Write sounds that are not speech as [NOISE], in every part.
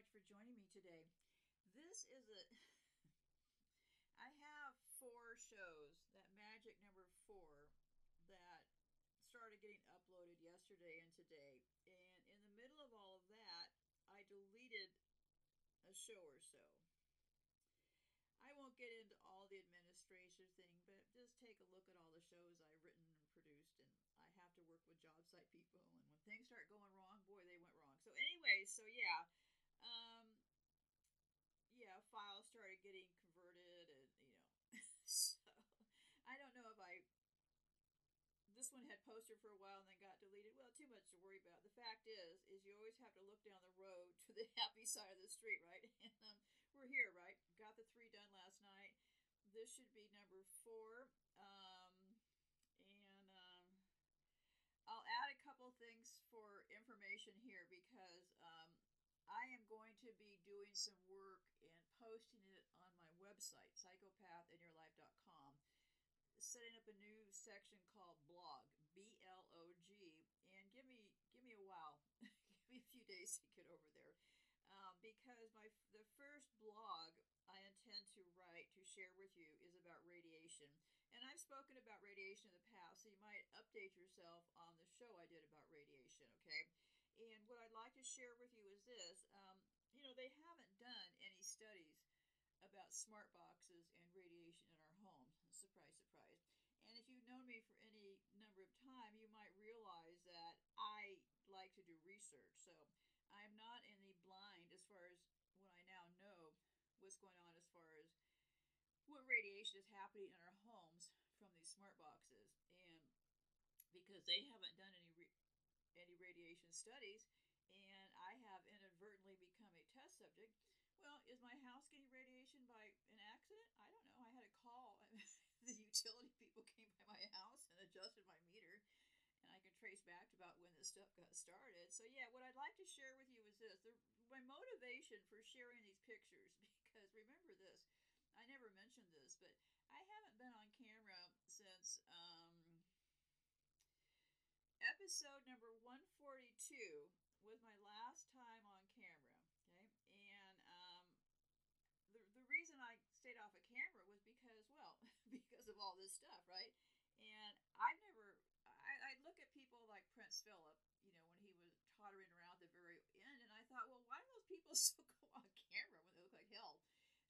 much for joining me today. This is a. [LAUGHS] I have four shows, that magic number four, that started getting uploaded yesterday and today. And in the middle of all of that, I deleted a show or so. I won't get into all the administration thing, but just take a look at all the shows I've written and produced. And I have to work with job site people. And when things start going wrong, boy, they went wrong. So, anyway, so yeah. Files started getting converted, and you know, [LAUGHS] so I don't know if I. This one had posted for a while and then got deleted. Well, too much to worry about. The fact is, is you always have to look down the road to the [LAUGHS] happy side of the street, right? [LAUGHS] And um, we're here, right? Got the three done last night. This should be number four. Um, and um, I'll add a couple things for information here because um, I am going to be doing some work posting it on my website, psychopathinyourlife.com, setting up a new section called blog, B L O G, and give me give me a while, [LAUGHS] give me a few days to get over there, um, because my the first blog I intend to write to share with you is about radiation, and I've spoken about radiation in the past, so you might update yourself on the show I did about radiation, okay? And what I'd like to share with you is this. Um, you know, they haven't done any studies about smart boxes and radiation in our homes. Surprise, surprise. And if you've known me for any number of time, you might realize that I like to do research. So I'm not in the blind as far as what I now know what's going on as far as what radiation is happening in our homes from these smart boxes. And because they haven't done any any radiation studies, and I have inadvertently become a test subject. Well, is my house getting radiation by an accident? I don't know. I had a call. [LAUGHS] The utility people came by my house and adjusted my meter, and I can trace back to about when this stuff got started. So, yeah, what I'd like to share with you is this the, my motivation for sharing these pictures, [LAUGHS] because remember this, I never mentioned this, but I haven't been on camera since. Um, episode number 142 was my last time on camera. Okay, and um, the the reason I stayed off of camera was because, well, because of all this stuff, right? And I've never. I, I look at people like Prince Philip, you know, when he was tottering around at the very end, and I thought, well, why do those people [LAUGHS] still go on camera when they look like hell?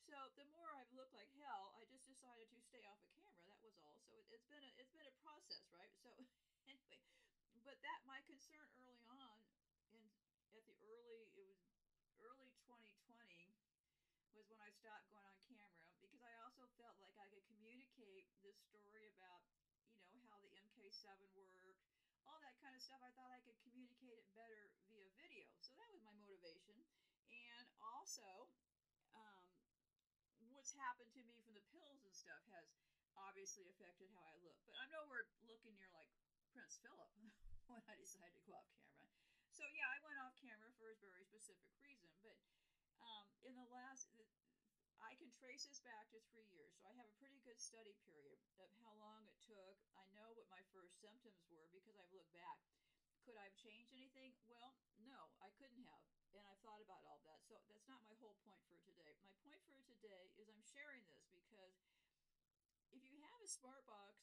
So the more I've looked like hell, I just decided to stay off of camera. That was all. So it, has been a it's been a process, right? So [LAUGHS] anyway, but that my concern early on in at the early it was early 2020 was when I stopped going on camera felt like I could communicate this story about you know how the MK7 worked all that kind of stuff I thought I could communicate it better via video so that was my motivation and also um, what's happened to me from the pills and stuff has obviously affected how I look but I'm nowhere looking near like Prince Philip [LAUGHS] when I decided to go off camera. So yeah, I went off camera for a very specific reason. But um, in the last, I can trace this back to three years. So I have a pretty good study period of how long it took. I know what my first symptoms were because I've looked back. Could I have changed anything? Well, no, I couldn't have. And I've thought about all that. So that's not my whole point for today. My point for today is I'm sharing this because if you have a smart box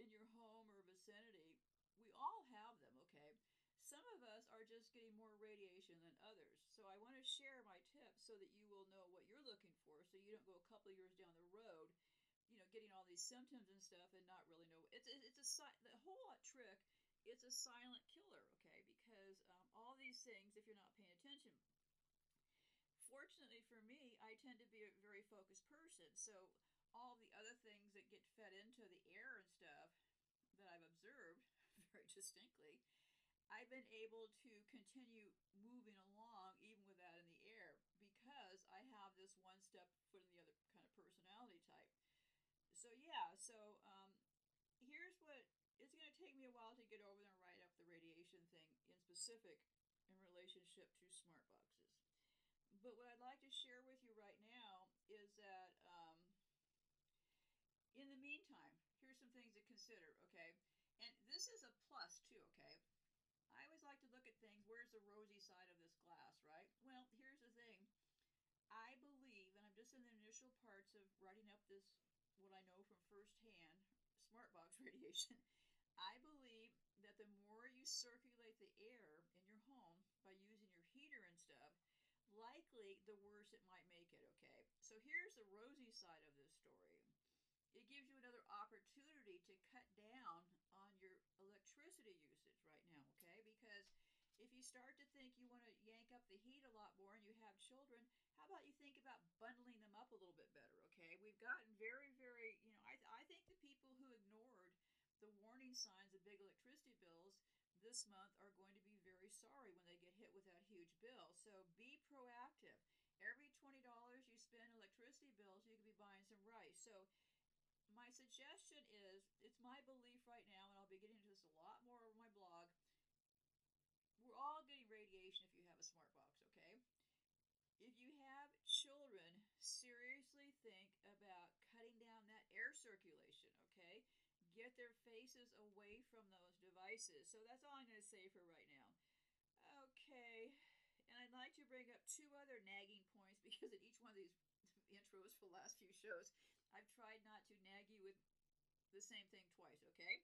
in your home or vicinity, we all have them, okay? Some of us are just getting more radiation than others. So I want to share my so that you will know what you're looking for so you don't go a couple years down the road, you know, getting all these symptoms and stuff and not really know. It's it's a the whole trick it's a silent killer, okay? Because um, all these things, if you're not paying attention, fortunately for me, I tend to be a very focused person. So all the other things that get fed into the air and stuff that I've observed [LAUGHS] very distinctly, I've been able to continue moving along even with that in the air because One step foot in the other kind of personality type. So, yeah, so um, here's what it's going to take me a while to get over there and write up the radiation thing in specific in relationship to smart boxes. But what I'd like to share with you right now is that um, in the meantime, here's some things to consider, okay? And this is a plus too, okay? I always like to look at things, where's the rosy side of this glass, right? Well, thing. Just in the initial parts of writing up this, what I know from firsthand, smart box [LAUGHS] radiation, I believe that the more you circulate the air in your home by using your heater and stuff, likely the worse it might make it, okay? So here's the rosy side of this story. It gives you another opportunity to cut down on your electricity usage right now, okay? Because if you start to think you want to yank up the heat a lot more and you have children, how about you think about bundling them up a little bit better, okay? We've gotten very, very, you know, I, I think the people who ignored the warning signs of big electricity bills this month are going to be very sorry when they get hit with that huge bill. So be proactive. Every $20 you spend electricity bills, you could be buying some rice. So my suggestion is it's my belief right now, and I'll be getting into this a lot more over my blog. We're all getting radiation if you have a smart box, okay? If you have children, seriously think about cutting down that air circulation, okay? Get their faces away from those devices. So that's all I'm going to say for right now. Okay, and I'd like to bring up two other nagging points [LAUGHS] because in each one of these [LAUGHS] intros for the last few shows, I've tried not to nag you with the same thing twice, okay?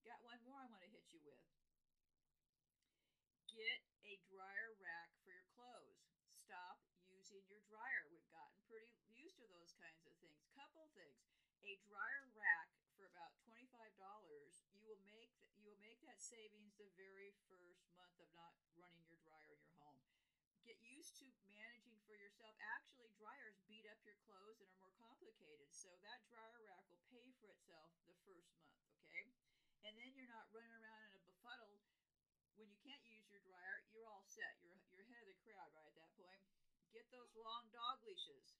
Got one more I want to hit you with. Get a dryer rack for your clothes. Stop using your dryer. We've gotten pretty used to those kinds of things. Couple things. A dryer rack for about $25, you will make that savings the very first month of not running your dryer in your home. Get used to managing for yourself. Actually, dryers beat up your clothes and are more complicated. So that dryer rack will pay for itself the first month, okay? And then you're not running around in a befuddle when you can't use your dryer, you're all set. You're, you're ahead of the crowd right at that point. Get those long dog leashes.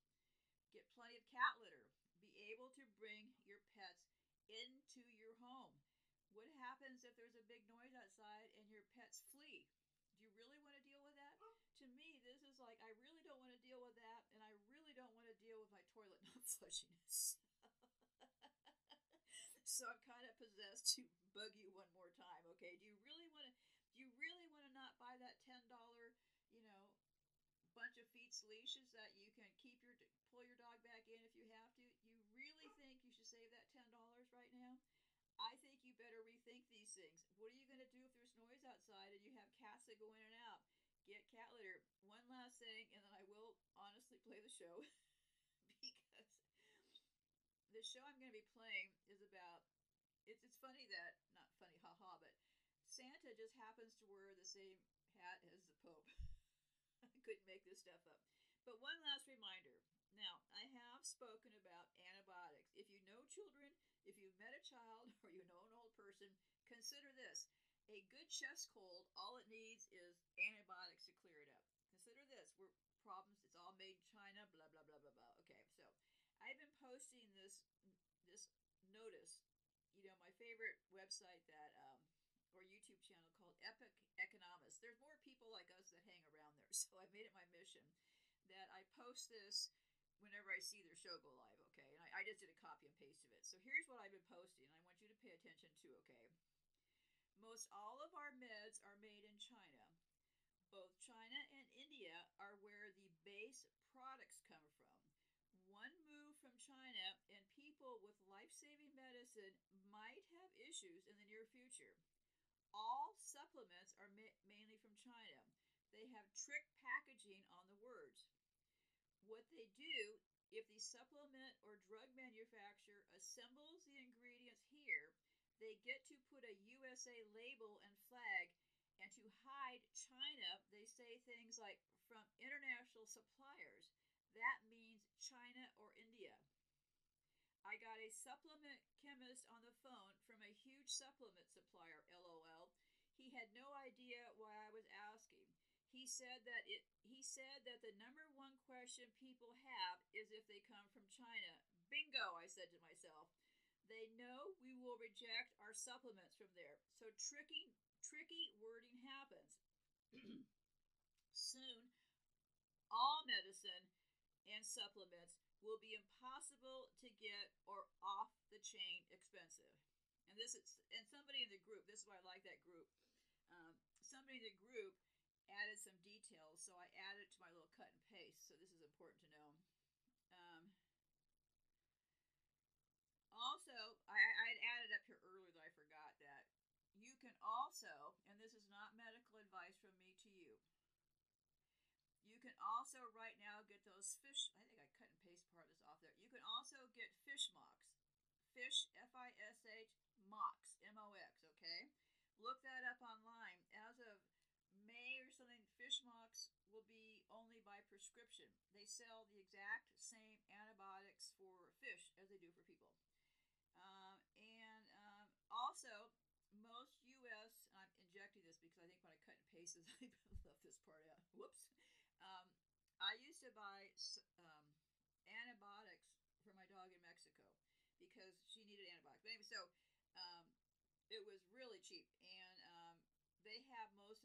Get plenty of cat litter. Be able to bring your pets into your home. What happens if there's a big noise outside and your pets flee? Do you really want to deal with that? To me, this is like, I really don't want to deal with that, and I really don't want to deal with my toilet [LAUGHS] not flushing. so I'm kind of possessed to bug you one more time, okay? Do you really want to do you really want to not buy that $10, you know, bunch of feet leashes that you can keep your pull your dog back in if you have to? You really think you should save that $10 right now? I think rethink these things. What are you going to do if there's noise outside and you have cats that go in and out? Get cat litter. One last thing, and then I will honestly play the show [LAUGHS] because the show I'm going to be playing is about. It's it's funny that not funny, haha, but Santa just happens to wear the same hat as the Pope. [LAUGHS] I couldn't make this stuff up. But one last reminder. Now, I have spoken about antibiotics. If you know children, if you've met a child, [LAUGHS] or you know an old person, consider this. A good chest cold, all it needs is antibiotics to clear it up. Consider this. We're problems. It's all made in China. Blah blah blah blah blah. Okay, so I've been posting this this notice. You know, my favorite website that um, or YouTube channel called Epic Economists. There's more people like us that hang around there, [LAUGHS] so I made it my mission that I post this whenever I see their show go live, okay? And I, I just did a copy and paste of it. So here's what I've been posting, and I want you to pay attention to, okay? Most all of our meds are made in China. Both China and India are where the base products come from. One move from China, and people with life saving medicine might have issues in the near future. All supplements are ma- mainly from China. They have trick packaging on the words. What they do, if the supplement or drug manufacturer assembles the ingredients here, they get to put a USA label and flag, and to hide China, they say things like from international suppliers. That means China or India. I got a supplement chemist on the phone from a huge supplement supplier, LOL. He had no idea why I was asking. He said that it he said that the number one question people have is if they come from China. Bingo, I said to myself. They know we will reject our supplements from there. So tricky tricky wording happens. [CLEARS THROAT] Soon all medicine and supplements will be impossible to get or off the chain expensive. And this is and somebody in the group. This is why I like that group. Um, somebody in the group added some details, so I added to my little cut and paste, so this is important to know. Um, also, I, had added up here earlier that I forgot that. You can also, and this is not medical advice from me to you, you can also right now get those fish, I think I cut and paste part of this off there. You can also get fish mox. Fish, F-I-S-H, mox, M-O-X, okay? Look that up online. As of Something, fish mox will be only by prescription. They sell the exact same antibiotics for fish as they do for people. Um, and um, also, most U.S. I'm injecting this because I think when I cut and paste this, [LAUGHS] I left this part out. Whoops. Um, I used to buy um, antibiotics for my dog in Mexico because she needed antibiotics. But anyway, so um, it was really cheap,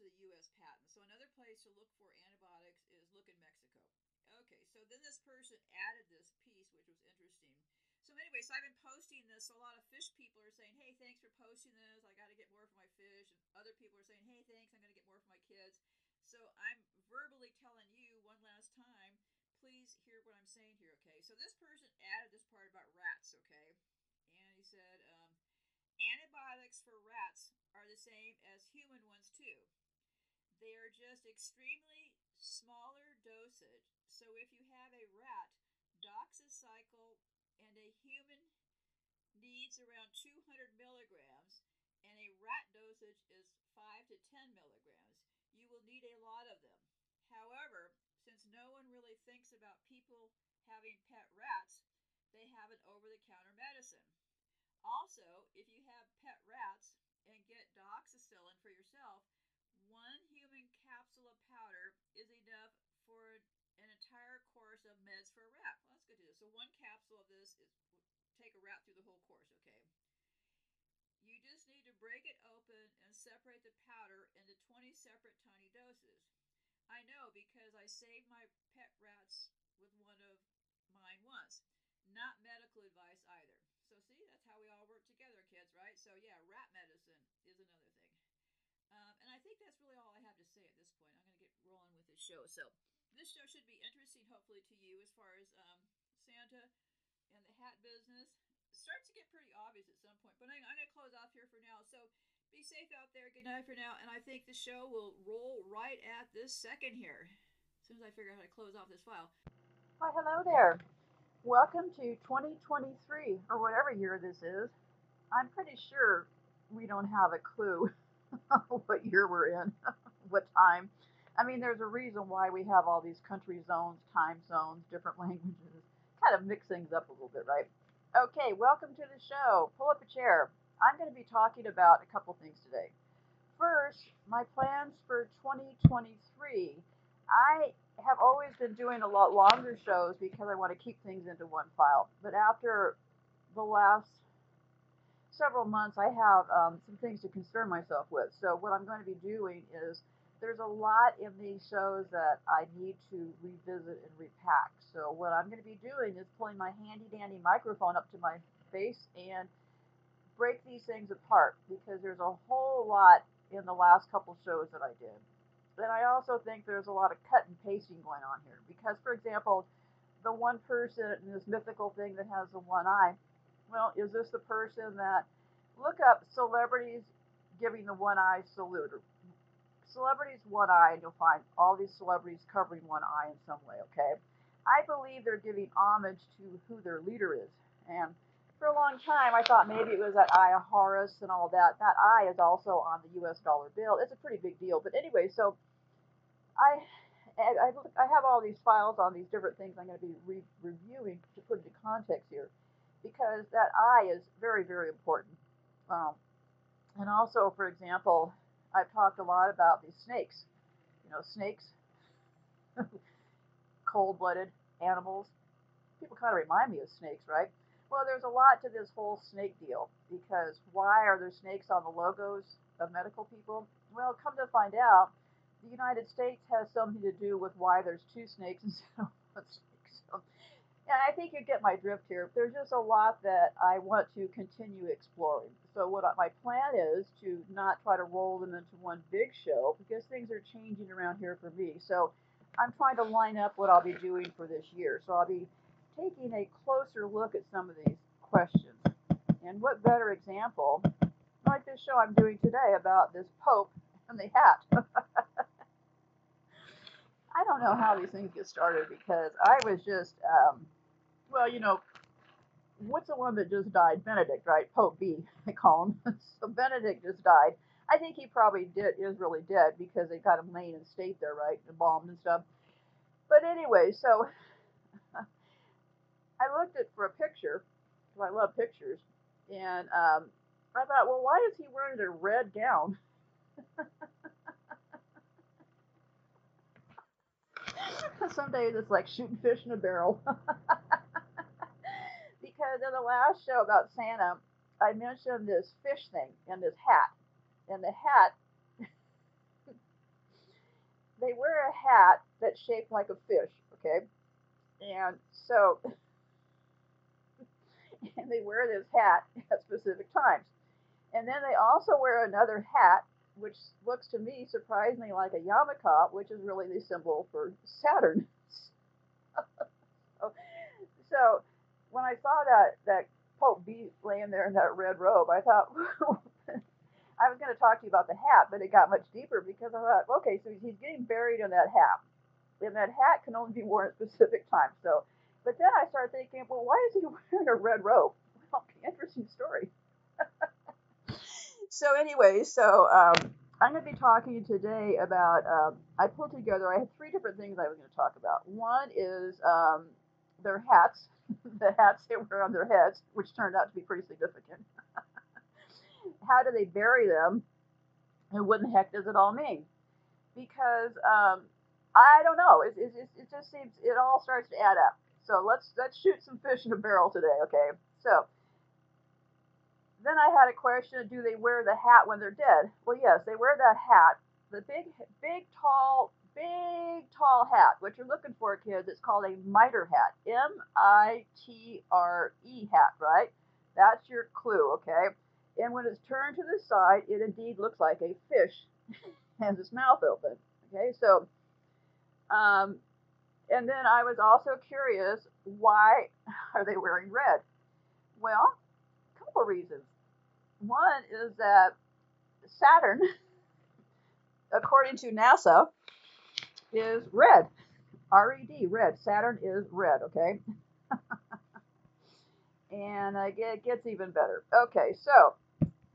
of the U.S. patents. So another place to look for antibiotics is look in Mexico. Okay, so then this person added this piece, which was interesting. So anyway, so I've been posting this. A lot of fish people are saying, "Hey, thanks for posting this. I got to get more for my fish." And other people are saying, "Hey, thanks. I'm going to get more for my kids." So I'm verbally telling you one last time. Please hear what I'm saying here, okay? So this person added this part about rats, okay? And he said, um, antibiotics for rats are the same as human ones too. They are just extremely smaller dosage. So if you have a rat doxycycle and a human needs around 200 milligrams, and a rat dosage is 5 to 10 milligrams. You will need a lot of them. However, since no one really thinks about people having pet rats, they have an over the counter medicine. Also, if you have pet rats and get doxycycline for yourself, one human capsule of powder is enough for an entire course of meds for a rat. Well, that's good to do. So one capsule of this is take a rat through the whole course, okay? You just need to break it open and separate the powder into 20 separate tiny doses. I know because I saved my pet rats with one of mine once. Not medical advice either. So see, that's how we all work together, kids, right? So yeah, rat medicine is another thing. Um, and I think that's really all I have to say at this point. I'm going to get rolling with this show. So this show should be interesting, hopefully, to you as far as um, Santa and the hat business. Starts to get pretty obvious at some point, but I'm, I'm going to close off here for now. So be safe out there. Good night for now. And I think the show will roll right at this second here. As soon as I figure out how to close off this file. Hi, hello there. Welcome to 2023, or whatever year this is. I'm pretty sure we don't have a clue [LAUGHS] what year we're in, [LAUGHS] what time. I mean, there's a reason why we have all these country zones, time zones, different [LAUGHS] languages kind of mix things up a little bit, right? Okay, welcome to the show. Pull up a chair. I'm going to be talking about a couple things today. First, my plans for 2023. I have always been doing a lot longer shows because I want to keep things into one file. But after the last several months, I have um, some things to concern myself with. So, what I'm going to be doing is there's a lot in these shows that I need to revisit and repack. So what I'm going to be doing is pulling my handy dandy microphone up to my face and break these things apart because there's a whole lot in the last couple shows that I did. And I also think there's a lot of cut and pasting going on here because, for example, the one person in this mythical thing that has the one eye, well, is this the person that look up celebrities giving the one eye salute or celebrities one eye, and you'll find all these celebrities covering one eye in some way, okay? I believe they're giving homage to who their leader is. And for a long time, I thought maybe it was that Eye of Horus and all that. That eye is also on the U.S. dollar bill. It's a pretty big deal. But anyway, so I, I, I have all these files on these different things I'm going to be re- reviewing to put into context here because that eye is very, very important. Um, and also, for example, I've talked a lot about these snakes. You know, snakes, [LAUGHS] cold blooded animals. People kind of remind me of snakes, right? Well, there's a lot to this whole snake deal because why are there snakes on the logos of medical people? Well, come to find out, the United States has something to do with why there's two snakes [LAUGHS] instead of one snake. And I think you get my drift here. There's just a lot that I want to continue exploring. So what my plan is to not try to roll them into one big show because things are changing around here for me. So I'm trying to line up what I'll be doing for this year. So I'll be taking a closer look at some of these questions. And what better example? like this show I'm doing today about this Pope and the hat. [LAUGHS] I don't know how these things get started because I was just, um, well, you know, what's the one that just died? Benedict, right? Pope B, [LAUGHS] they call him. [LAUGHS] so Benedict just died. I think he probably did is really dead because they got him laying in state there, right, embalmed and stuff. But anyway, so [LAUGHS] I looked at for a picture because I love pictures, and um, I thought, well, why is he wearing a red gown? Some days it's like shooting fish in a barrel. Because in the last show about Santa, I mentioned this fish thing and this hat. And the hat, [LAUGHS] they wear a hat that's shaped like a fish, okay? And so, [LAUGHS] and they wear this hat at specific times. And then they also wear another hat which looks to me surprisingly like a yarmulke, which is really the symbol for Saturn. [LAUGHS] so, so, when I saw that that Pope B laying there in that red robe, I thought [LAUGHS] I was going to talk to you about the hat, but it got much deeper because I thought, okay, so he's getting buried in that hat, and that hat can only be worn at specific times. So, but then I started thinking, well, why is he [LAUGHS] wearing a red robe? Well, [LAUGHS] interesting story so anyway, so um, I'm going to be talking today about. Um, I pulled together. I had three different things I was going to talk about. One is um, their hats, [LAUGHS] the hats they wear on their heads, which turned out to be pretty significant. [LAUGHS] How do they bury them? And what in the heck does it all mean? Because um, I don't know. It, it, it just seems it all starts to add up. So let's let's shoot some fish in a barrel today, okay? So then I had a question: Do they wear the hat when they're dead? Well, yes, they wear that hat, the big, big, tall, big, tall hat. What you're looking for, kids, it's called a mitre hat. M-I-T-R-E hat, right? That's your clue, okay? And when it's turned to the side, it indeed looks like a fish [LAUGHS] has its mouth open. Okay, so, um, and then I was also curious, why [LAUGHS] are they wearing red? Well, a couple reasons. One is that Saturn, [LAUGHS] according to NASA, is red. R E D, red. Saturn is red, okay? [LAUGHS] and uh, it gets even better. Okay, so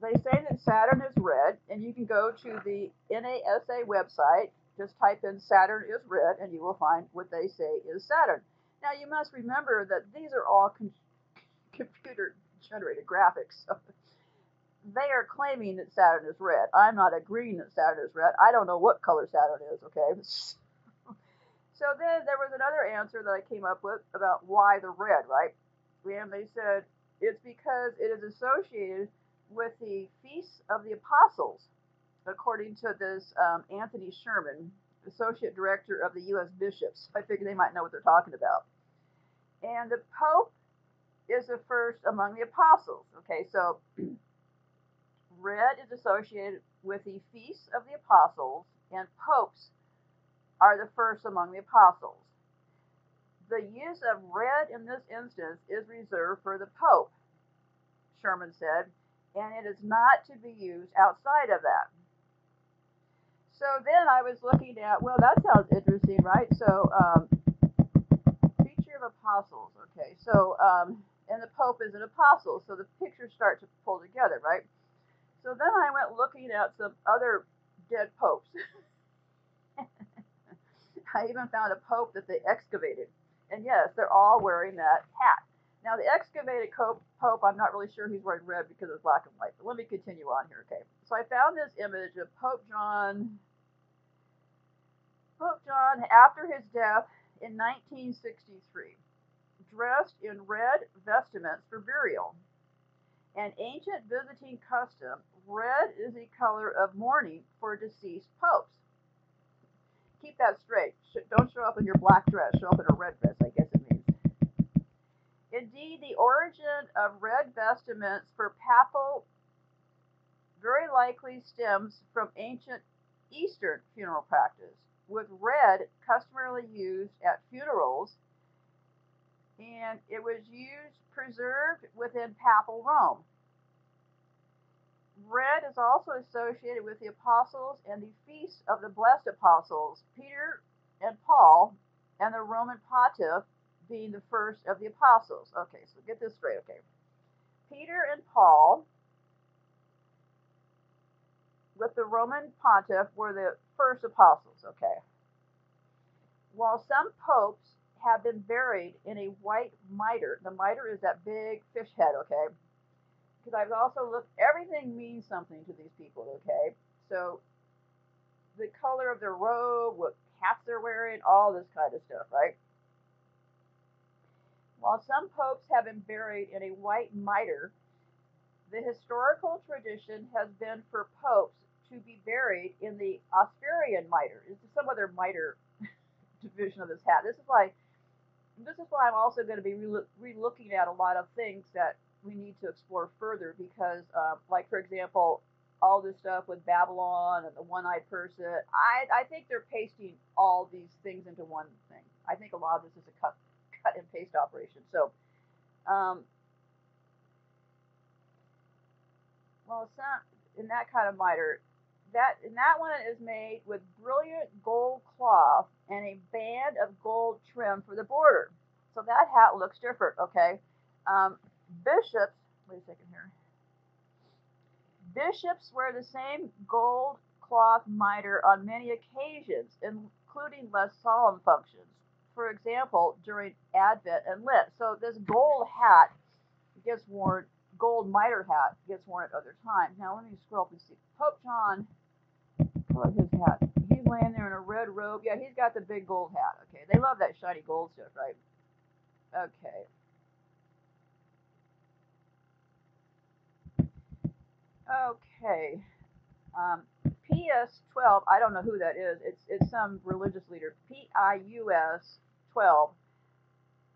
they say that Saturn is red, and you can go to the NASA website, just type in Saturn is red, and you will find what they say is Saturn. Now, you must remember that these are all com- computer generated graphics. So [LAUGHS] they are claiming that Saturn is red. I'm not agreeing that Saturn is red. I don't know what color Saturn is, okay? [LAUGHS] so then there was another answer that I came up with about why the red, right? And they said it's because it is associated with the Feast of the Apostles, according to this um, Anthony Sherman, Associate Director of the U.S. Bishops. I figured they might know what they're talking about. And the Pope is the first among the apostles. Okay, so [CLEARS THROAT] red is associated with the feasts of the apostles, and popes are the first among the apostles. The use of red in this instance is reserved for the pope, Sherman said, and it is not to be used outside of that. So then I was looking at, well, that sounds interesting, right? So, um, feature of apostles, okay. So, um, and the Pope is an apostle, so the pictures start to pull together, right? So then I went looking at some other dead popes. [LAUGHS] I even found a pope that they excavated. And yes, they're all wearing that hat. Now, the excavated pope, I'm not really sure he's wearing red because it's black and white, but let me continue on here, okay? So I found this image of Pope John, Pope John after his death in 1963, dressed in red vestments for burial. An ancient Byzantine custom, red is the color of mourning for deceased popes. Keep that straight. Don't show up in your black dress, show up in a red dress, I guess it means. Indeed, the origin of red vestments for papal very likely stems from ancient Eastern funeral practice, with red customarily used at funerals, and it was used preserved within papal Rome. Red is also associated with the apostles and the feast of the blessed apostles, Peter and Paul, and the Roman pontiff being the first of the apostles. Okay, so get this straight, okay. Peter and Paul, with the Roman pontiff, were the first apostles, okay. While some popes have been buried in a white mitre, the mitre is that big fish head, okay because I've also looked, everything means something to these people, okay? So the color of their robe, what hats they're wearing, all this kind of stuff, right? While some popes have been buried in a white mitre, the historical tradition has been for popes to be buried in the Australian mitre. It's some other mitre [LAUGHS] division of this hat. This is why this is why I'm also going to be re-looking at a lot of things that we need to explore further because, uh, like for example, all this stuff with Babylon and the one-eyed person, I I think they're pasting all these things into one thing. I think a lot of this is a cut cut and paste operation. So, um, well, it's not in that kind of miter. That in that one is made with brilliant gold cloth and a band of gold trim for the border. So that hat looks different. Okay. Um, Bishops, wait a second here. Bishops wear the same gold cloth mitre on many occasions, including less solemn functions. For example, during Advent and Lent. So this gold hat gets worn, gold mitre hat gets worn at other times. Now let me scroll up and see. Pope John, look his hat. He's laying there in a red robe. Yeah, he's got the big gold hat. Okay, they love that shiny gold stuff, right? Okay, Okay. Um, PS 12, I don't know who that is. It's, it's some religious leader. PIUS 12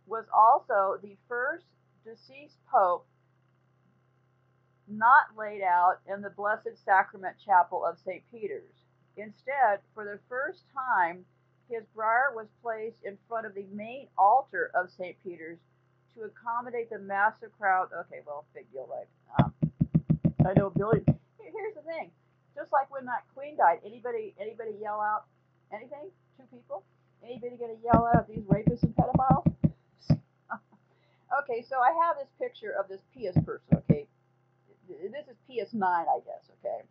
was also the first deceased pope not laid out in the Blessed Sacrament Chapel of St. Peter's. Instead, for the first time, his briar was placed in front of the main altar of St. Peter's to accommodate the massive crowd. Okay, well, big deal, right? I know Billy. Here's the thing. Just like when that queen died, anybody anybody yell out anything? Two people? Anybody gonna yell out these rapists and pedophiles? [LAUGHS] okay, so I have this picture of this Pius person. Okay, this is PS nine, I guess. Okay,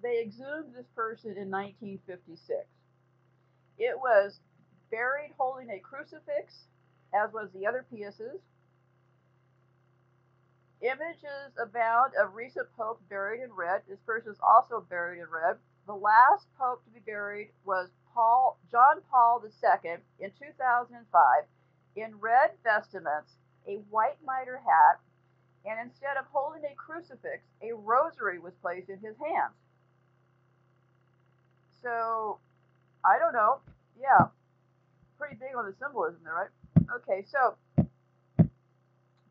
they exhumed this person in 1956. It was buried holding a crucifix, as was the other Piuses. Images abound of recent popes buried in red. This person is also buried in red. The last pope to be buried was Paul John Paul II in 2005 in red vestments, a white mitre hat, and instead of holding a crucifix, a rosary was placed in his hands. So, I don't know. Yeah, pretty big on the symbolism there, right? Okay, so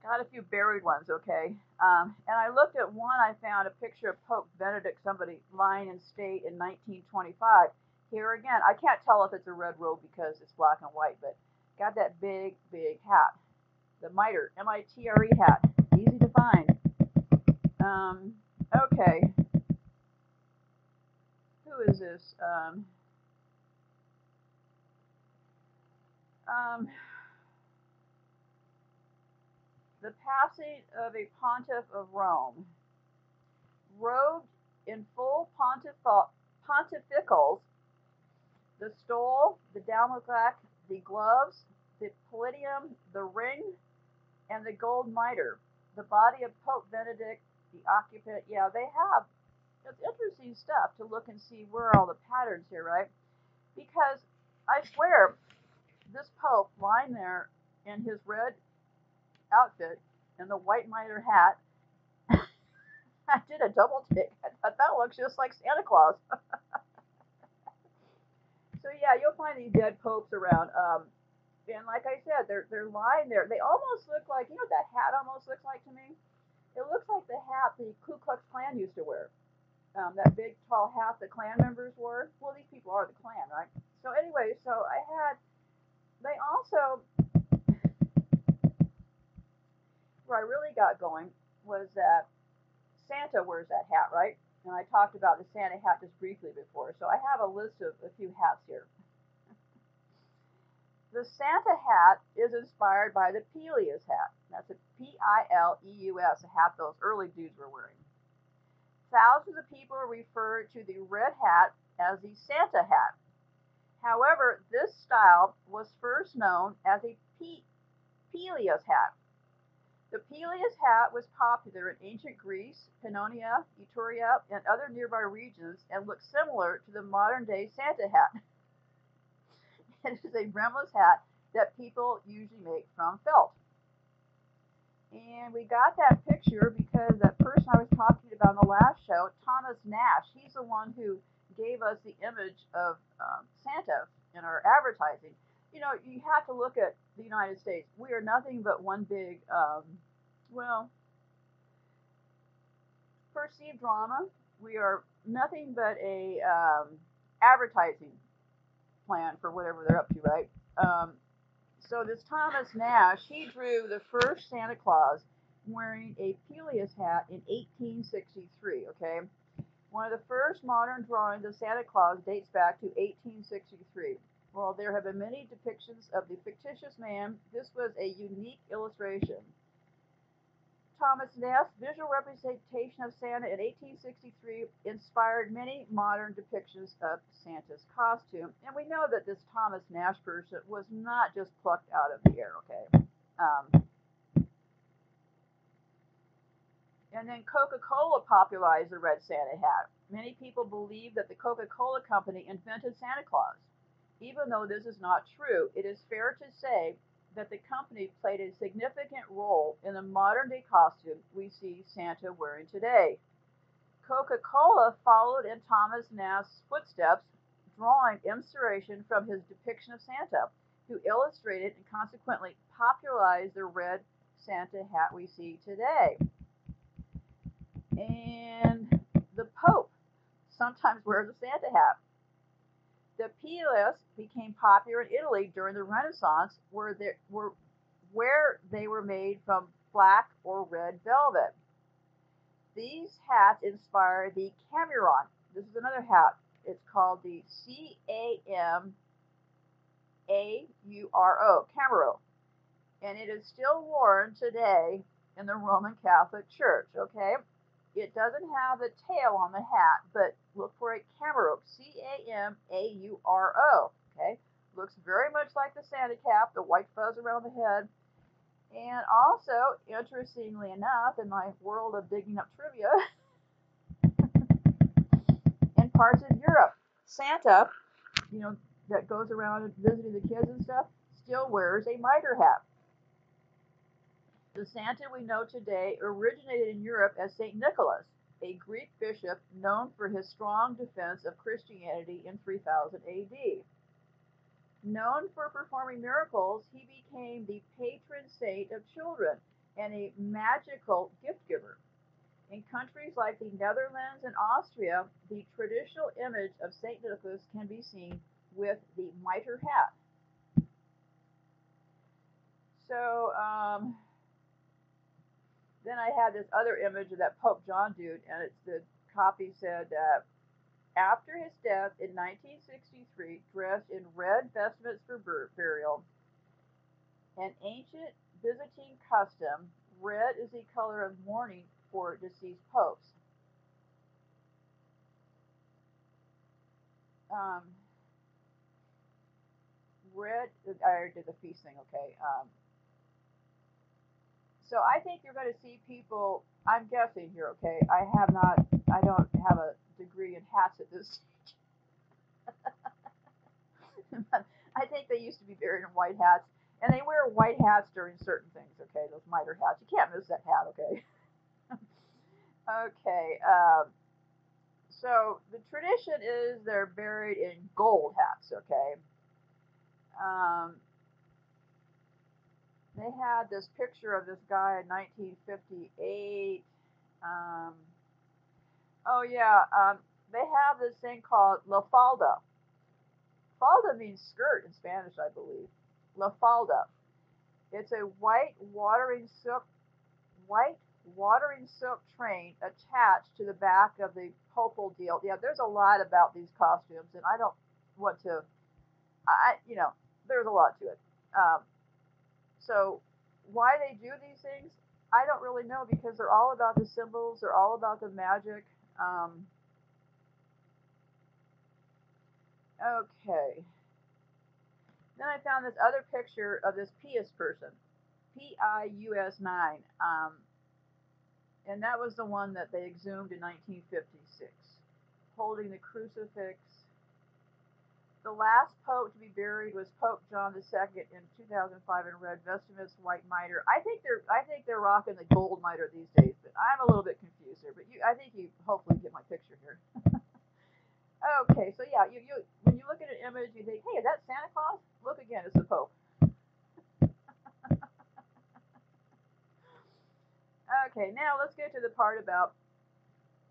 got a few buried ones, okay? Um, and I looked at one, I found a picture of Pope Benedict, somebody lying in state in 1925. Here again, I can't tell if it's a red robe because it's black and white, but got that big, big hat. The mitre, M-I-T-R-E hat. Easy to find. Um, okay. Who is this? Um, um, the passing of a pontiff of Rome, robed in full pontificals, the stole, the damalclac, the gloves, the palladium, the ring, and the gold mitre. The body of Pope Benedict, the occupant, yeah, they have. It's interesting stuff to look and see where all the patterns here, right? Because I swear, this Pope lying there in his red outfit and the white mitre hat. [LAUGHS] I did a double take. I thought that looks just like Santa Claus. [LAUGHS] so yeah, you'll find these dead popes around. Um, and like I said, they're they're lying there. They almost look like you know what that hat almost looks like to me. It looks like the hat the Ku Klux Klan used to wear. Um, that big tall hat the Klan members wore. Well, these people are the Klan, right? So anyway, so I had. They also where I really got going was that Santa wears that hat, right? And I talked about the Santa hat just briefly before, so I have a list of a few hats here. The Santa hat is inspired by the Pileus hat. That's a P-I-L-E-U-S, a hat those early dudes were wearing. Thousands of people refer to the red hat as the Santa hat. However, this style was first known as a P- Pileus hat. The Pileus hat was popular in ancient Greece, Pannonia, Etruria, and other nearby regions and looked similar to the modern day Santa hat. [LAUGHS] it is a brimless hat that people usually make from felt. And we got that picture because that person I was talking about in the last show, Thomas Nash, he's the one who gave us the image of um, Santa in our advertising. You know, you have to look at the United States. We are nothing but one big, um, well, perceived drama. We are nothing but a um, advertising plan for whatever they're up to, right? Um, so this Thomas Nash, he drew the first Santa Claus wearing a Pileus hat in 1863. Okay, one of the first modern drawings of Santa Claus dates back to 1863. While there have been many depictions of the fictitious man, this was a unique illustration. Thomas Nast's visual representation of Santa in 1863 inspired many modern depictions of Santa's costume. And we know that this Thomas Nash person was not just plucked out of the air, okay? Um, and then Coca Cola popularized the red Santa hat. Many people believe that the Coca Cola company invented Santa Claus. Even though this is not true, it is fair to say that the company played a significant role in the modern day costume we see Santa wearing today. Coca Cola followed in Thomas Nast's footsteps, drawing inspiration from his depiction of Santa, who illustrated and consequently popularized the red Santa hat we see today. And the Pope sometimes wears a Santa hat. The Pileus became popular in Italy during the Renaissance, where they were where they were made from black or red velvet. These hats inspired the Camauro. This is another hat. It's called the C A M A U R O, Camauro. And it is still worn today in the Roman Catholic Church, okay? It doesn't have a tail on the hat, but look for a Camauro, C-A-M-A-U-R-O. Okay, looks very much like the Santa cap, the white fuzz around the head. And also, interestingly enough, in my world of digging up trivia, [LAUGHS] in parts of Europe, Santa, you know, that goes around visiting the kids and stuff, still wears a mitre hat. The Santa we know today originated in Europe as St. Nicholas, a Greek bishop known for his strong defense of Christianity in 3000 AD. Known for performing miracles, he became the patron saint of children and a magical gift giver. In countries like the Netherlands and Austria, the traditional image of St. Nicholas can be seen with the mitre hat. So, um, then I had this other image of that Pope John dude, and it's the copy said that after his death in 1963, dressed in red vestments for burial, an ancient Byzantine custom, red is the color of mourning for deceased popes. Um, red, I did the feast thing, okay. Um, so I think you're going to see people. I'm guessing here, okay? I have not. I don't have a degree in hats at this. [LAUGHS] I think they used to be buried in white hats, and they wear white hats during certain things. Okay, those mitre hats. You can't miss that hat. Okay. [LAUGHS] okay. Um, so the tradition is they're buried in gold hats. Okay. Um, they had this picture of this guy in 1958. Um, oh yeah, um, they have this thing called la falda. Falda means skirt in Spanish, I believe. La falda. It's a white watering silk, white watering silk train attached to the back of the popal deal. Yeah, there's a lot about these costumes, and I don't want to. I you know there's a lot to it. Um, so why they do these things, I don't really know because they're all about the symbols. They're all about the magic. Um, okay. Then I found this other picture of this Pius person, P-I-U-S 9. Um, and that was the one that they exhumed in 1956, holding the crucifix. The last pope to be buried was Pope John II in 2005 in red vestments, white mitre. I think they're I think they're rocking the gold mitre these days, but I'm a little bit confused here. But you, I think you hopefully get my picture here. [LAUGHS] okay, so yeah, you, you when you look at an image, you think, hey, is that Santa Claus? Look again, it's the Pope. [LAUGHS] Okay, now let's get to the part about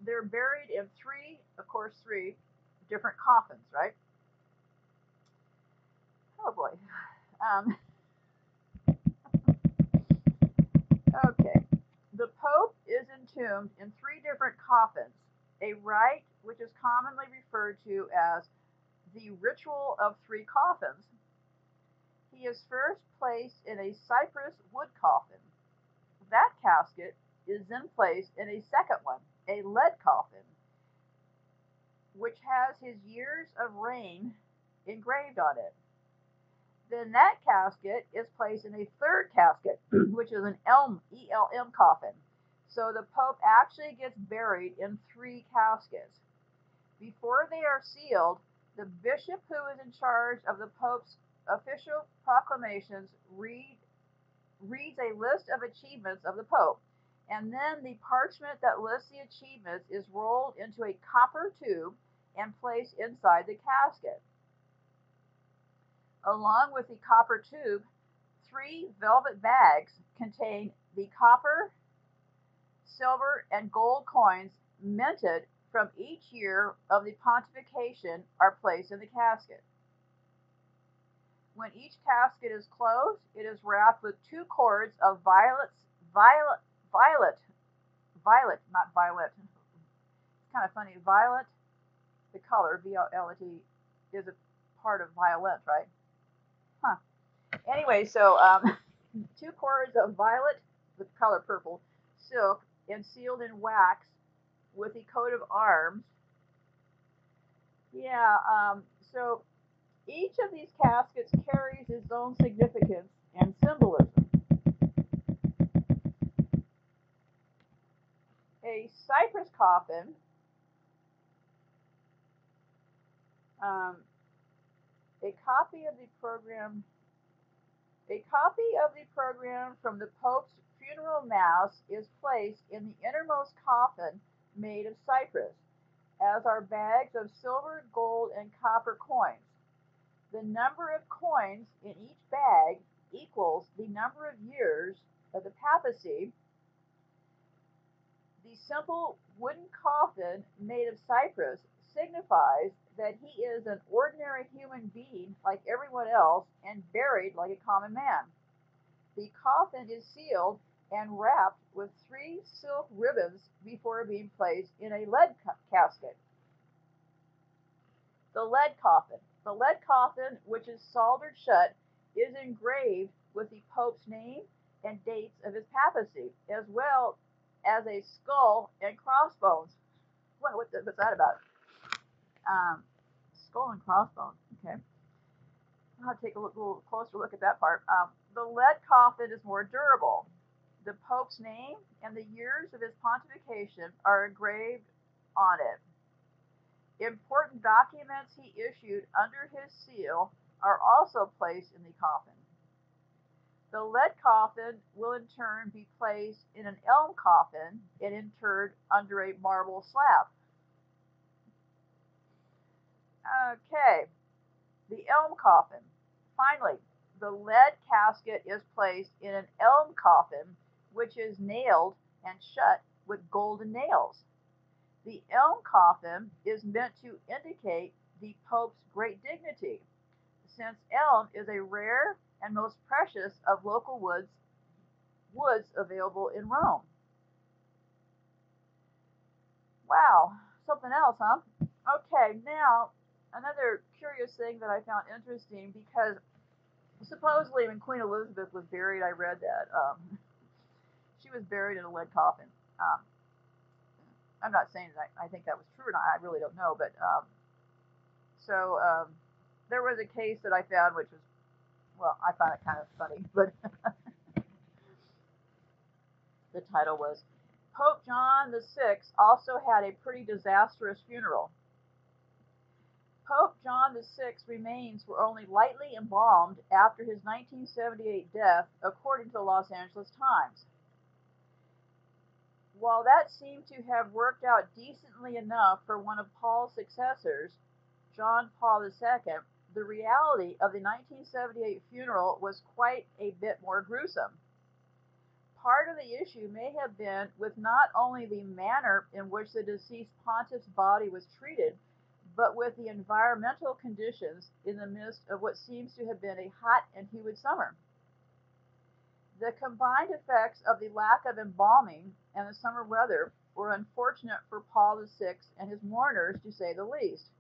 they're buried in three, of course, three different coffins, right? Oh boy. Um, okay. The Pope is entombed in three different coffins. A rite, which is commonly referred to as the ritual of three coffins. He is first placed in a cypress wood coffin that casket is then placed in a second one, a lead coffin, which has his years of reign engraved on it. Then that casket is placed in a third casket, [CLEARS THROAT] which is an elm ELM coffin. So the Pope actually gets buried in three caskets. Before they are sealed, the bishop who is in charge of the Pope's official proclamations read reads a list of achievements of the Pope, and then the parchment that lists the achievements is rolled into a copper tube and placed inside the casket. Along with the copper tube, three velvet bags contain the copper, silver, and gold coins minted from each year of the pontification are placed in the casket. When each casket is closed, it is wrapped with two cords of violets, violet, violet, violet, not violet. It's kind of funny. Violet, the color, V-O-L-E-T, is a part of violet, right? Anyway, so um, [LAUGHS] two cords of violet, the color purple, silk, and sealed in wax with a coat of arms. Yeah, um, so each of these caskets carries its own significance and symbolism. A cypress coffin um, a copy of the program a copy of the program from the Pope's funeral mass is placed in the innermost coffin made of cypress, as are bags of silver, gold, and copper coins. The number of coins in each bag equals the number of years of the papacy. The simple wooden coffin made of cypress signifies that he is an ordinary human being like everyone else and buried like a common man. The coffin is sealed and wrapped with three silk ribbons before being placed in a lead ca- casket. The lead coffin. The lead coffin, which is soldered shut, is engraved with the Pope's name and dates of his papacy, as well as a skull and crossbones. What, what what's that about? Um, skull and crossbones. Okay. I'll take a look, little closer look at that part. Um, the lead coffin is more durable. The Pope's name and the years of his pontification are engraved on it. Important documents he issued under his seal are also placed in the coffin. The lead coffin will in turn be placed in an elm coffin and interred under a marble slab. Okay, the elm coffin. Finally, the lead casket is placed in an elm coffin, which is nailed and shut with golden nails. The elm coffin is meant to indicate the Pope's great dignity, since elm is a rare and most precious of local woods woods available in Rome. Wow, something else, huh? Okay, now another curious thing that I found interesting because supposedly when Queen Elizabeth was buried, I read that um, [LAUGHS] she was buried in a lead coffin. Um, I'm not saying that I, I, think that was true or not. I really don't know, but um, so um, there was a case that I found which was well, I found it kind of funny, [LAUGHS] but the title was Pope John VI also had a pretty disastrous funeral. Pope John VI's remains were only lightly embalmed after his 1978 death, according to the Los Angeles Times. While that seemed to have worked out decently enough for one of Paul's successors, John Paul II, the reality of the 1978 funeral was quite a bit more gruesome. Part of the issue may have been with not only the manner in which the deceased pontiff's body was treated, but with the environmental conditions in the midst of what seems to have been a hot and humid summer. The combined effects of the lack of embalming and the summer weather were unfortunate for Paul VI and his mourners, to say the least.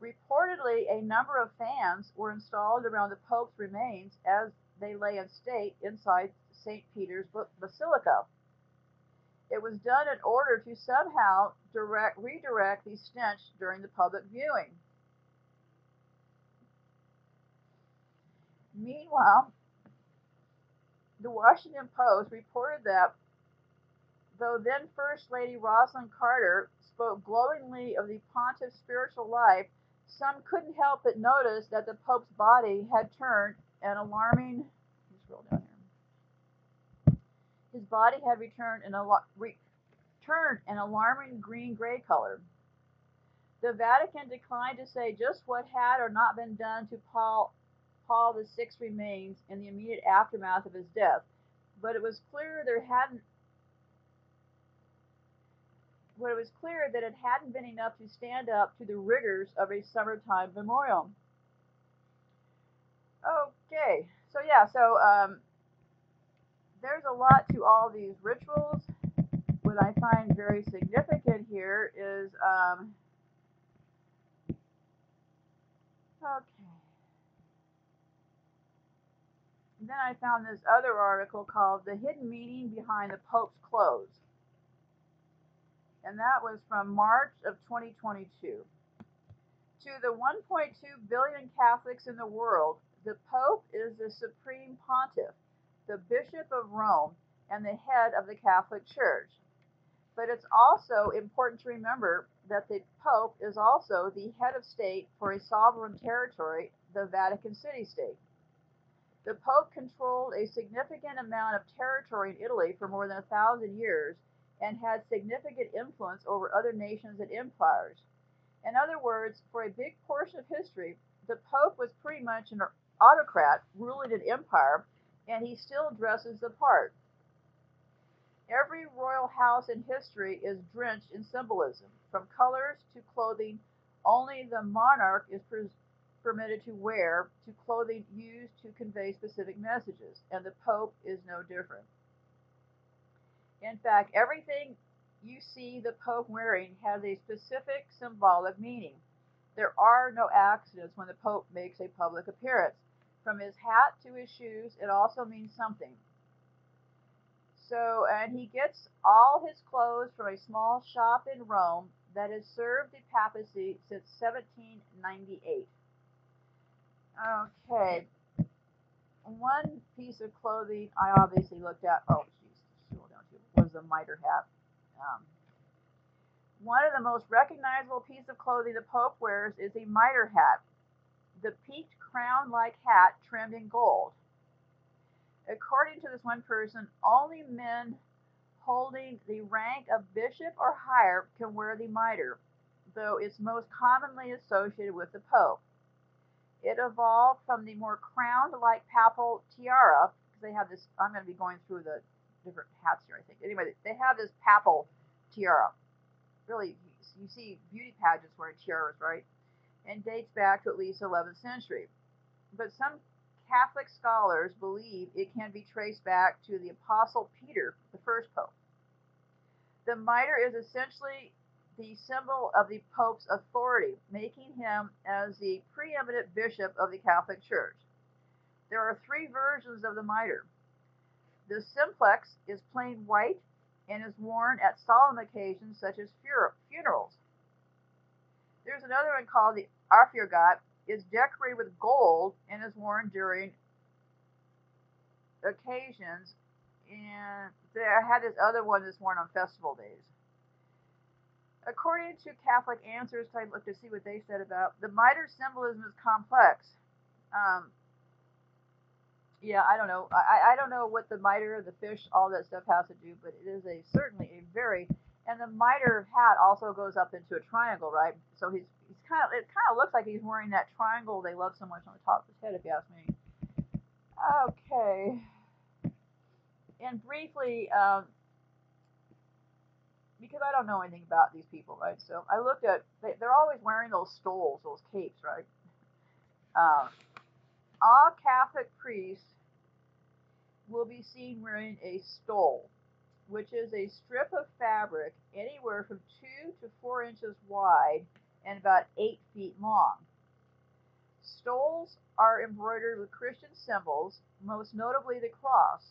Reportedly, a number of fans were installed around the Pope's remains as they lay in state inside St. Peter's Basilica. It was done in order to somehow direct, redirect the stench during the public viewing. Meanwhile, the Washington Post reported that though then First Lady Rosalynn Carter spoke glowingly of the pontiff's spiritual life, some couldn't help but notice that the Pope's body had turned an alarming. His body had returned an, re- turned an alarming green-gray color. The Vatican declined to say just what had or not been done to Paul, Paul VI's remains in the immediate aftermath of his death, but it was clear there hadn't but it was clear that it hadn't been enough to stand up to the rigors of a summertime memorial. Okay, so yeah, so um, there's a lot to all these rituals. What I find very significant here is, um, okay. then I found this other article called The Hidden Meaning Behind the Pope's Clothes. And that was from March of 2022. To the 1.2 billion Catholics in the world, the Pope is the supreme pontiff the Bishop of Rome, and the head of the Catholic Church. But it's also important to remember that the Pope is also the head of state for a sovereign territory, the Vatican City State. The Pope controlled a significant amount of territory in Italy for more than a thousand years and had significant influence over other nations and empires. In other words, for a big portion of history, the Pope was pretty much an autocrat ruling an empire and he still dresses the part. Every royal house in history is drenched in symbolism, from colors to clothing. Only the monarch is per- permitted to wear to clothing used to convey specific messages, and the Pope is no different. In fact, everything you see the Pope wearing has a specific symbolic meaning. There are no accidents when the Pope makes a public appearance. From his hat to his shoes, it also means something. So, and he gets all his clothes from a small shop in Rome that has served the papacy since 1798. Okay, one piece of clothing I obviously looked at. Oh, jeez, was the mitre hat. Um, one of the most recognizable pieces of clothing the Pope wears is a mitre hat the peaked crown like hat trimmed in gold. According to this one person, only men holding the rank of bishop or higher can wear the mitre, though it's most commonly associated with the Pope. It evolved from the more crowned like papal tiara, because they have this. I'm going to be going through the different hats here, I think. Anyway, they have this papal tiara. Really, you see beauty pageants wearing tiaras, right? And dates back to at least 11th century. But some Catholic scholars believe it can be traced back to the Apostle Peter, the first pope. The mitre is essentially the symbol of the Pope's authority, making him as the preeminent bishop of the Catholic Church. There are three versions of the mitre. The simplex is plain white and is worn at solemn occasions such as funerals. There's another one called the Aufregate. is decorated with gold and is worn during occasions. And I had this other one that's worn on festival days. According to Catholic Answers, I looked to see what they said about the mitre symbolism is complex. Um, yeah, I don't know. I, I don't know what the mitre, the fish, all that stuff has to do, but it is a certainly a very and the mitre hat also goes up into a triangle, right? So he's he's kind of it kind of looks like he's wearing that triangle they love so much on the top of his head, if you ask me. Okay. And briefly, um, because I don't know anything about these people, right? So I looked at they, are always wearing those stoles, those capes, right? Um, all Catholic priests will be seen wearing a stole, which is a strip of fabric anywhere from two to four inches wide and about eight feet long. Stoles are embroidered with Christian symbols, most notably the cross,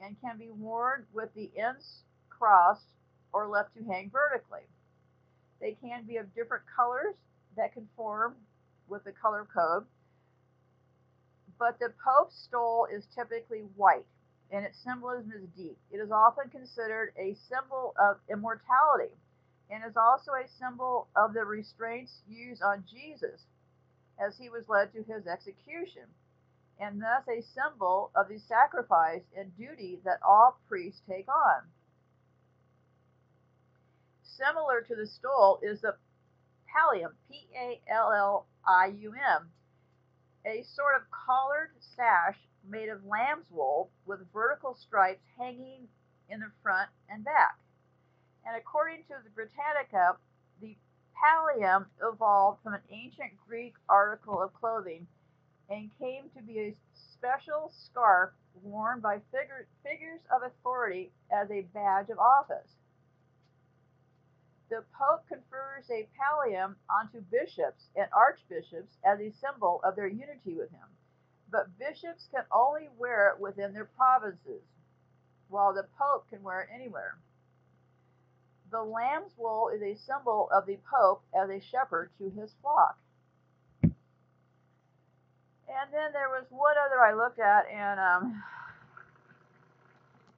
and can be worn with the ends crossed or left to hang vertically. They can be of different colors that conform with the color code, but the Pope's stole is typically white and its symbolism is deep. It is often considered a symbol of immortality and is also a symbol of the restraints used on Jesus as he was led to his execution, and thus a symbol of the sacrifice and duty that all priests take on. Similar to the stole is the pallium, P A L L I U M, a sort of collared sash made of lamb's wool with vertical stripes hanging in the front and back. And according to the Britannica, the pallium evolved from an ancient Greek article of clothing and came to be a special scarf worn by figure, figures of authority as a badge of office. The Pope confers a pallium onto bishops and archbishops as a symbol of their unity with him but bishops can only wear it within their provinces, while the Pope can wear it anywhere. The lamb's wool is a symbol of the Pope as a shepherd to his flock. And then there was one other I looked at, and um,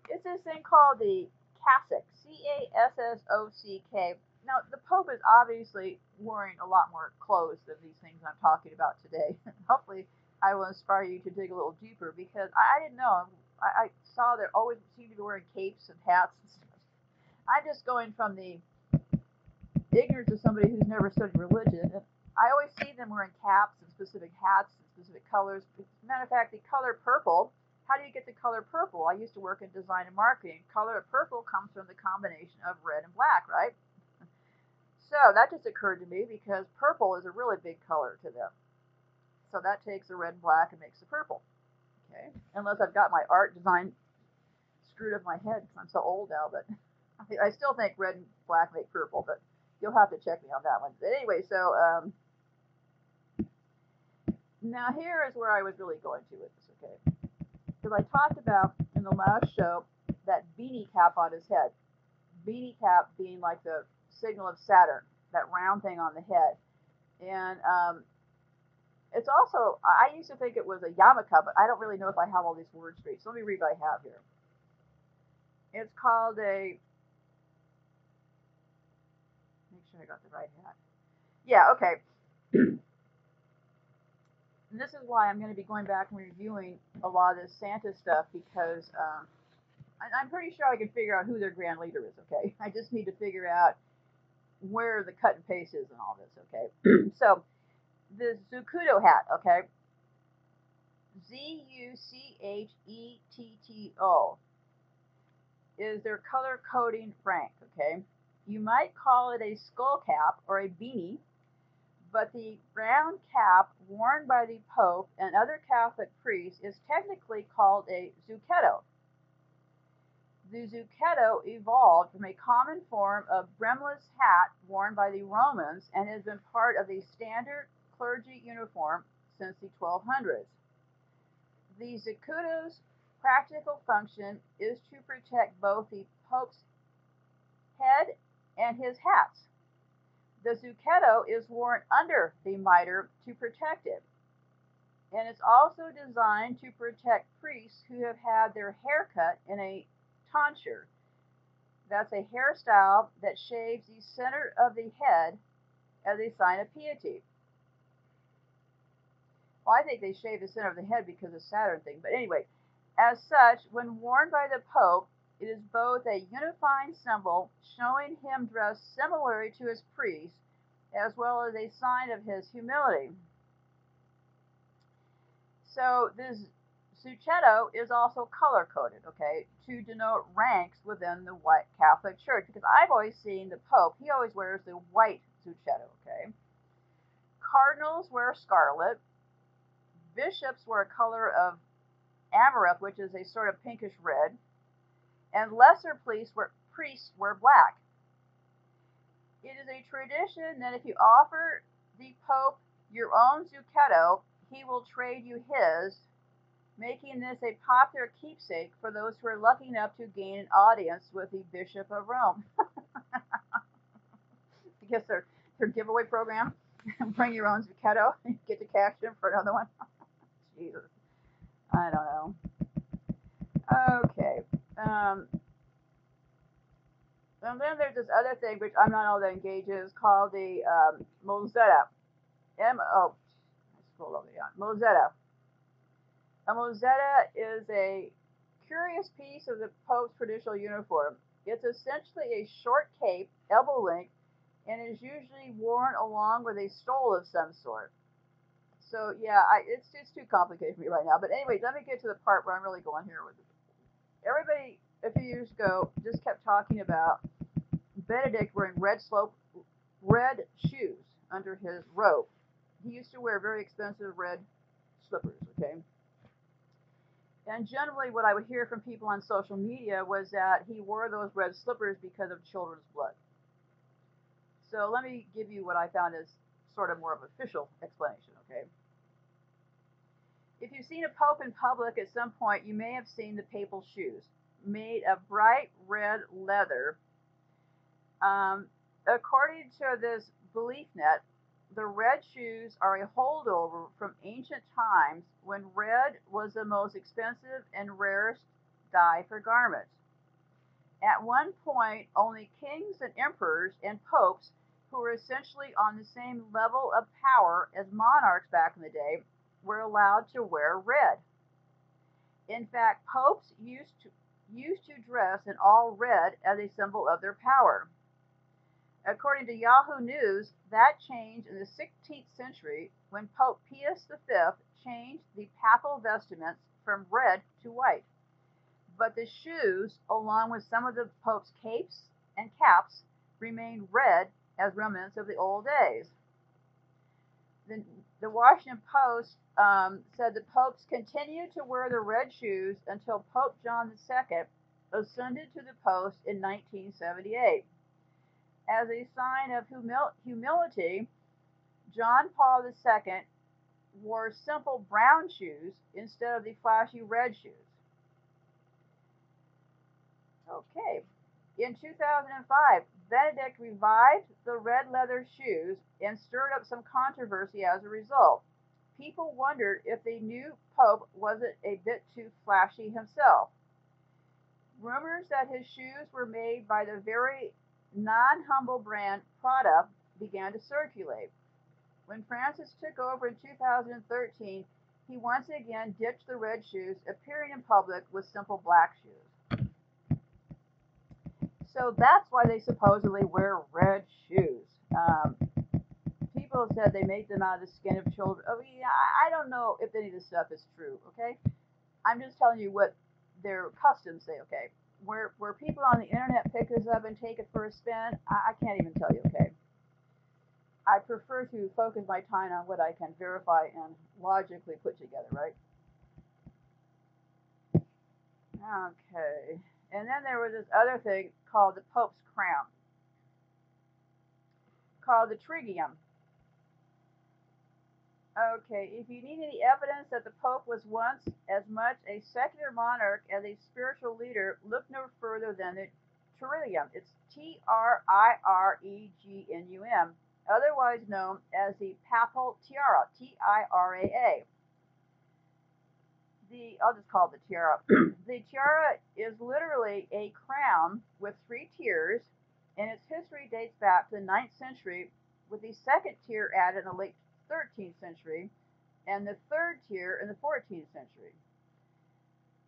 it's this thing called the cassock, C-A-S-S-O-C-K. Now, the Pope is obviously wearing a lot more clothes than these things I'm talking about today. [LAUGHS] Hopefully, I will inspire you to dig a little deeper because I, I didn't know. I, I saw they always seem to be wearing capes and hats and stuff. I'm just going from the ignorance of somebody who's never studied religion. And I always see them wearing caps and specific hats and specific colors. Matter of fact, the color purple. How do you get the color purple? I used to work in design and marketing. Color of purple comes from the combination of red and black, right? So that just occurred to me because purple is a really big color to them. So that takes a red and black and makes a purple. Okay, unless I've got my art design screwed up my head because I'm so old now, but [LAUGHS] I still think red and black make purple, but you'll have to check me on that one. But anyway, so um, now here is where I was really going to with this, okay? Because I talked about in the last show that beanie cap on his head. Beanie cap being like the signal of Saturn, that round thing on the head. And um, it's also, I used to think it was a yarmulke, but I don't really know if I have all these words straight. So let me read what I have here. It's called a, make sure I got the right hat. Yeah, okay. and [CLEARS THROAT] this is why I'm going to be going back and reviewing a lot of this Santa stuff because um, I, I'm pretty sure I can figure out who their grand leader is, okay? [LAUGHS] I just need to figure out where the cut and paste is and all this, okay? [CLEARS THROAT] so, the Zucchetto hat, okay? Z U C H E T T O is their color coding rank, okay? You might call it a skull cap or a beanie, but the round cap worn by the Pope and other Catholic priests is technically called a zucchetto. The zucchetto evolved from a common form of brimless hat worn by the Romans and has been part of the standard clergy uniform since the 1200s. The zucchetto's practical function is to protect both the Pope's head and his hats. The zucchetto is worn under the mitre to protect it, and it's also designed to protect priests who have had their hair cut in a tonsure. That's a hairstyle that shaves the center of the head as a sign of piety. Well, I think they shave the center of the head because of Saturn thing, but anyway, as such, when worn by the Pope, it is both a unifying symbol showing him dressed similarly to his priest, as well as a sign of his humility. So this Zucchetto is also color coded, okay, to denote ranks within the white Catholic Church. Because I've always seen the Pope, he always wears the white Zucchetto, okay. Cardinals wear scarlet. Bishops wear a color of amaranth, which is a sort of pinkish red and lesser priests wear, priests wear black. It is a tradition that if you offer the Pope your own zucchetto, he will trade you his, making this a popular keepsake for those who are lucky enough to gain an audience with the Bishop of Rome. [LAUGHS] Guess their, their giveaway program. [LAUGHS] Bring your own zucchetto [LAUGHS] and get to cash in for another one. I don't know. Okay. Um, and then there's this other thing which I'm not all that engaged in. Called the um, Mozzetta. M O. Scroll over down. Mozzetta. A Mozzetta is a curious piece of the Pope's traditional uniform. It's essentially a short cape, elbow length, and is usually worn along with a stole of some sort. So yeah, I, it's it's too complicated for me right now. But anyway, let me get to the part where I'm really going here with it everybody a few years ago just kept talking about Benedict wearing red slope red shoes under his robe. He used to wear very expensive red slippers, okay? And generally what I would hear from people on social media was that he wore those red slippers because of children's blood. So let me give you what I found as sort of more of official explanation, okay? If you've seen a pope in public at some point, you may have seen the papal shoes made of bright red leather. Um, according to this Beliefnet, the red shoes are a holdover from ancient times when red was the most expensive and rarest dye for garments. At one point, only kings and emperors and popes, who were essentially on the same level of power as monarchs back in the day, were allowed to wear red. In fact, popes used to, used to dress in all red as a symbol of their power. According to Yahoo News, that changed in the 16th century when Pope Pius V changed the papal vestments from red to white. But the shoes, along with some of the Pope's capes and caps, remained red as remnants of the old days. The, the Washington Post um, said the popes continued to wear the red shoes until Pope John II ascended to the post in 1978. As a sign of humil- humility, John Paul II wore simple brown shoes instead of the flashy red shoes. Okay. In 2005, Benedict revived the red leather shoes and stirred up some controversy as a result people wondered if the new pope wasn't a bit too flashy himself. Rumors that his shoes were made by the very non humble brand Prada began to circulate. When Francis took over in 2013, he once again ditched the red shoes, appearing in public with simple black shoes. So that's why they supposedly wear red shoes. Um, people said they made them out of the skin of children. Oh, yeah, I don't know if any of this stuff is true, okay? I'm just telling you what their customs say, okay? Where, where people on the internet pick this up and take it for a spin, I, I can't even tell you, okay? I prefer to focus my time on what I can verify and logically put together, right? Okay. And then there was this other thing called the Pope's crown, called the Trigium. Okay, if you need any evidence that the Pope was once as much a secular monarch as a spiritual leader, look no further than the Triregnum. It's T R I R E G N U M, otherwise known as the Papal Tiara, T I R A A. The I'll just call it the tiara. [CLEARS THROAT] the tiara is literally a crown with three tiers, and its history dates back to the 9th century, with the second tier added in the late 13th century, and the third tier in the 14th century.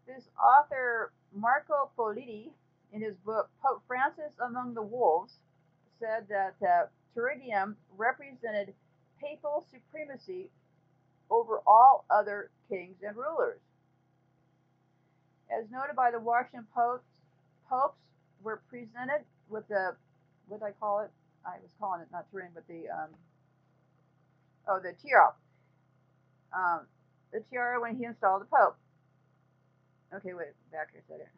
This author, Marco Politi, in his book Pope Francis Among the Wolves, said that uh, Tiridium represented papal supremacy over all other kings and rulers. As noted by the Washington Post, popes were presented with the, what I call it? I was calling it not Turin, but the um, oh, the tiara. Um, the tiara when he installed the Pope. Okay, wait, back here a second.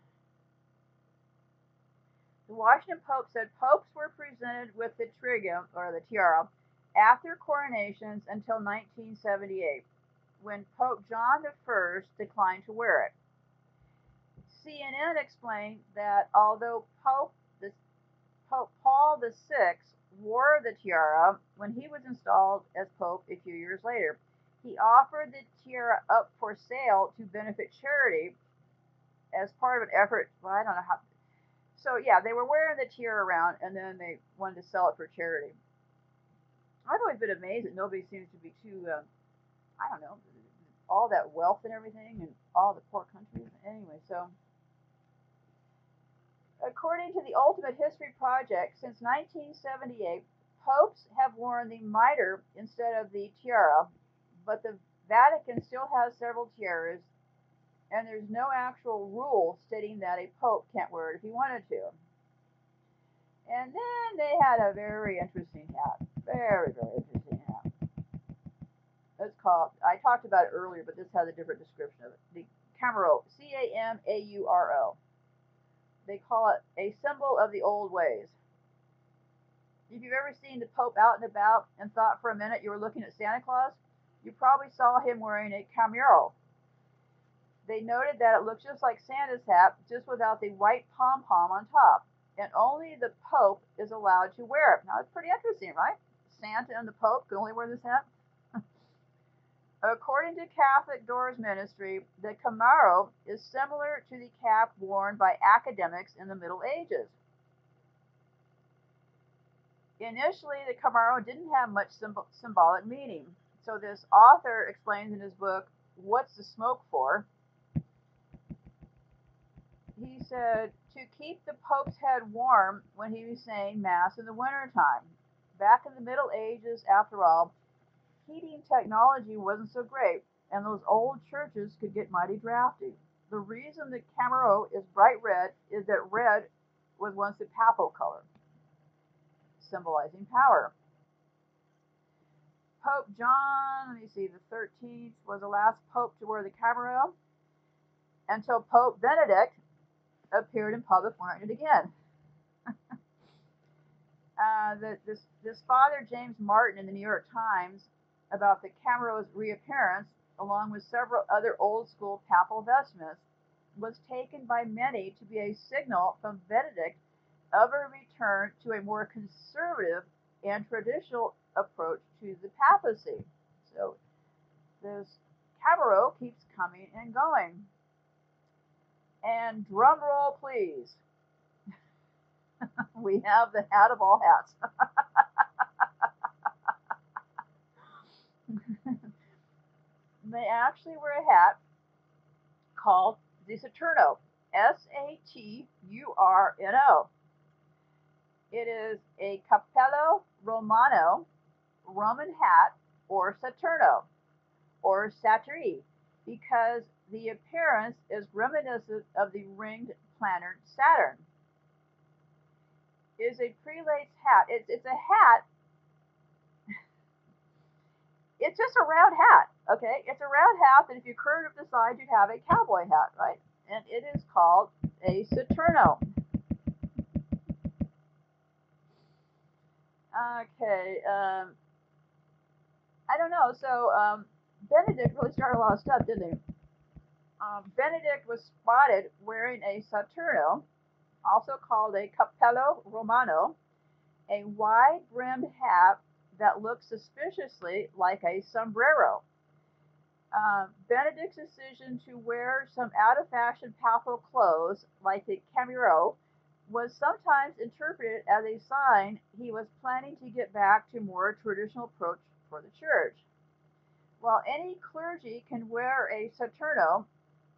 The Washington Pope said popes were presented with the trigium, or the tiara, after coronations until 1978, when Pope John I declined to wear it. CNN explained that although Pope, the, Pope Paul VI wore the tiara when he was installed as Pope a few years later. He offered the tiara up for sale to benefit charity as part of an effort. Well, I don't know how. So, yeah, they were wearing the tiara around and then they wanted to sell it for charity. I've always been amazed that nobody seems to be too, uh, I don't know, all that wealth and everything and all the poor countries. Anyway, so According to the Ultimate History Project, since 1978, popes have worn the mitre instead of the tiara, but the Vatican still has several tiaras, and there's no actual rule stating that a pope can't wear it if he wanted to. And then they had a very interesting hat. Very, very interesting hat. It's called, I talked about it earlier, but this has a different description of it. The Camauro, C A M A U R O. They call it a symbol of the old ways. If you've ever seen the Pope out and about and thought for a minute you were looking at Santa Claus, you probably saw him wearing a camauro. They noted that it looked just like Santa's hat, just without the white pom pom on top. And only the Pope is allowed to wear it. Now, it's pretty interesting, right? Santa and the Pope can only wear this hat? According to Catholic Doors Ministry, the Camauro is similar to the cap worn by academics in the Middle Ages. Initially, the Camauro didn't have much symbol- symbolic meaning. So, this author explains in his book, What's the Smoke For? He said, To keep the Pope's head warm when he was saying Mass in the wintertime. Back in the Middle Ages, after all, heating technology wasn't so great, and those old churches could get mighty drafty. The reason the Camauro is bright red is that red was once the papal color, symbolizing power. Pope John, let me see, the 13th was the last pope to wear the Camauro until Pope Benedict appeared in public wearing it again. [LAUGHS] uh, the, this, this father, James Martin, in the New York Times, about the Camauro's reappearance, along with several other old school papal vestments, was taken by many to be a signal from Benedict of a return to a more conservative and traditional approach to the papacy. So this Camauro keeps coming and going. And drum roll, please. [LAUGHS] we have the hat of all hats. [LAUGHS] they actually wear a hat called the Saturno. S A T U R N O. It is a Cappello Romano Roman hat or Saturno or Satiri because the appearance is reminiscent of the ringed planet Saturn. It is a prelate's hat. It's, it's a hat [LAUGHS] it's just a round hat, okay? It's a round hat that if you curved up the sides, you'd have a cowboy hat, right? and it is called a Saturno. Okay, um, I don't know. So um, Benedict really started a lot of stuff, didn't he? Um, Benedict was spotted wearing a Saturno, also called a Cappello Romano, a wide-brimmed hat that looked suspiciously like a sombrero. Uh, Benedict's decision to wear some out-of-fashion papal clothes, like the camauro, was sometimes interpreted as a sign he was planning to get back to more traditional approach for the church. While any clergy can wear a saturno,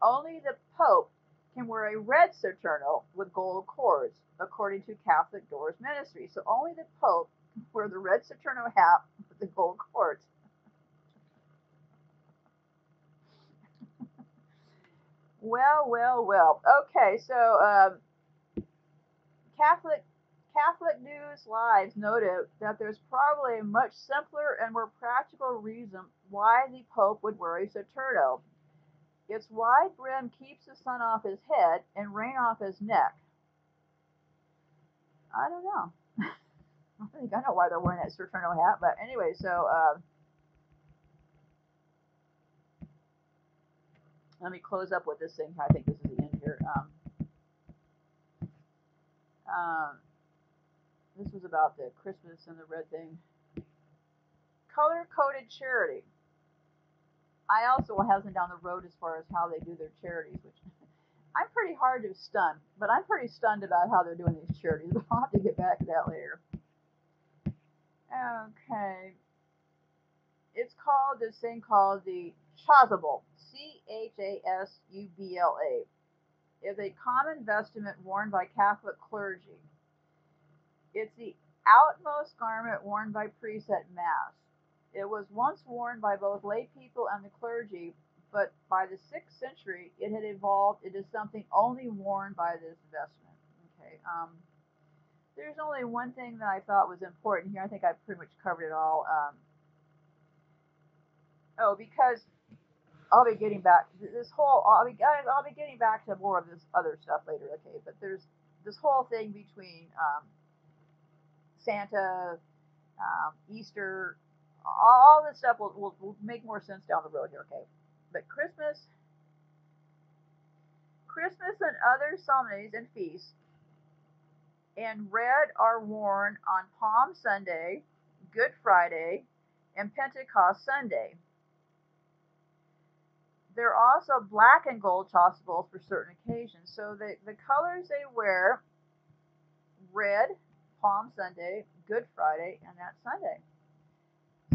only the Pope can wear a red saturno with gold cords, according to Catholic Doors Ministry. So only the Pope can wear the red saturno hat with the gold cords. Well, well, well. Okay, so um, Catholic Catholic News Live noted that there's probably a much simpler and more practical reason why the Pope would a Saturno. Its wide brim keeps the sun off his head and rain off his neck. I don't know. [LAUGHS] I think I know why they're wearing that Saturno hat, but anyway, so uh, let me close up with this thing. I think this is the end here. Um, um, this was about the Christmas and the red thing. Color coded charity. I also have them down the road as far as how they do their charities, which [LAUGHS] I'm pretty hard to stun, but I'm pretty stunned about how they're doing these charities. I'll have to get back to that later. Okay. It's called this thing called the chasuble. C H A S U B L A is a common vestment worn by Catholic clergy. It's the outmost garment worn by priests at Mass. It was once worn by both lay people and the clergy, but by the 6th century it had evolved into something only worn by this vestment. Okay. Um, there's only one thing that I thought was important here. I think I pretty much covered it all. Um, oh, because I'll be getting back this whole. I'll be guys. I'll be getting back to more of this other stuff later. Okay, but there's this whole thing between um, Santa, um, Easter, all this stuff will, will, will make more sense down the road here. Okay, but Christmas, Christmas and other solemnities and feasts and red are worn on Palm Sunday, Good Friday, and Pentecost Sunday. There are also black and gold chasubles for certain occasions. So the, the colors they wear red, Palm Sunday, Good Friday, and that Sunday.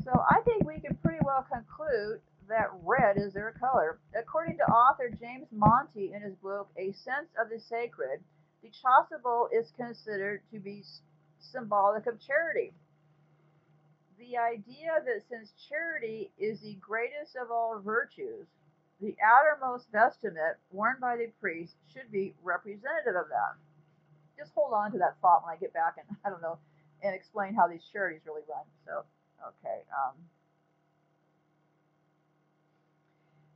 So I think we can pretty well conclude that red is their color. According to author James Monti in his book A Sense of the Sacred, the chasuble is considered to be symbolic of charity. The idea that since charity is the greatest of all virtues, the outermost vestment worn by the priest should be representative of that. Just hold on to that thought when I get back and [LAUGHS] I don't know and explain how these charities really run. So, okay. Um,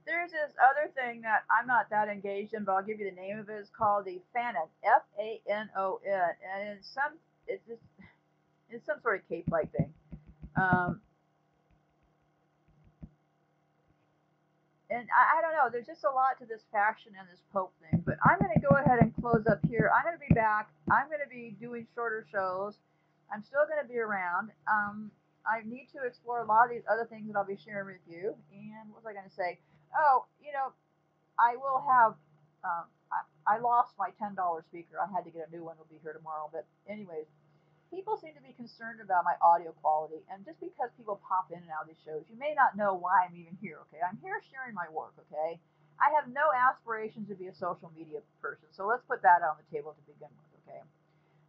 there's this other thing that I'm not that engaged in, but I'll give you the name of it. It's called the Fanon, F A N O N, and it's some it's just it's some sort of cape-like thing. Um, and I, I, don't know. There's just a lot to this fashion and this Pope thing. But I'm going to go ahead and close up here. I'm going to be back. I'm going to be doing shorter shows. I'm still going to be around. Um, I need to explore a lot of these other things that I'll be sharing with you. And what was I going to say? Oh, you know, I will have. Um, I, I lost my $10 speaker. I had to get a new one. It'll be here tomorrow. But anyways, people seem to be concerned about my audio quality. And just because people pop in and out of these shows, you may not know why I'm even here, okay? I'm here sharing my work, okay? I have no aspirations to be a social media person. So let's put that on the table to begin with, okay?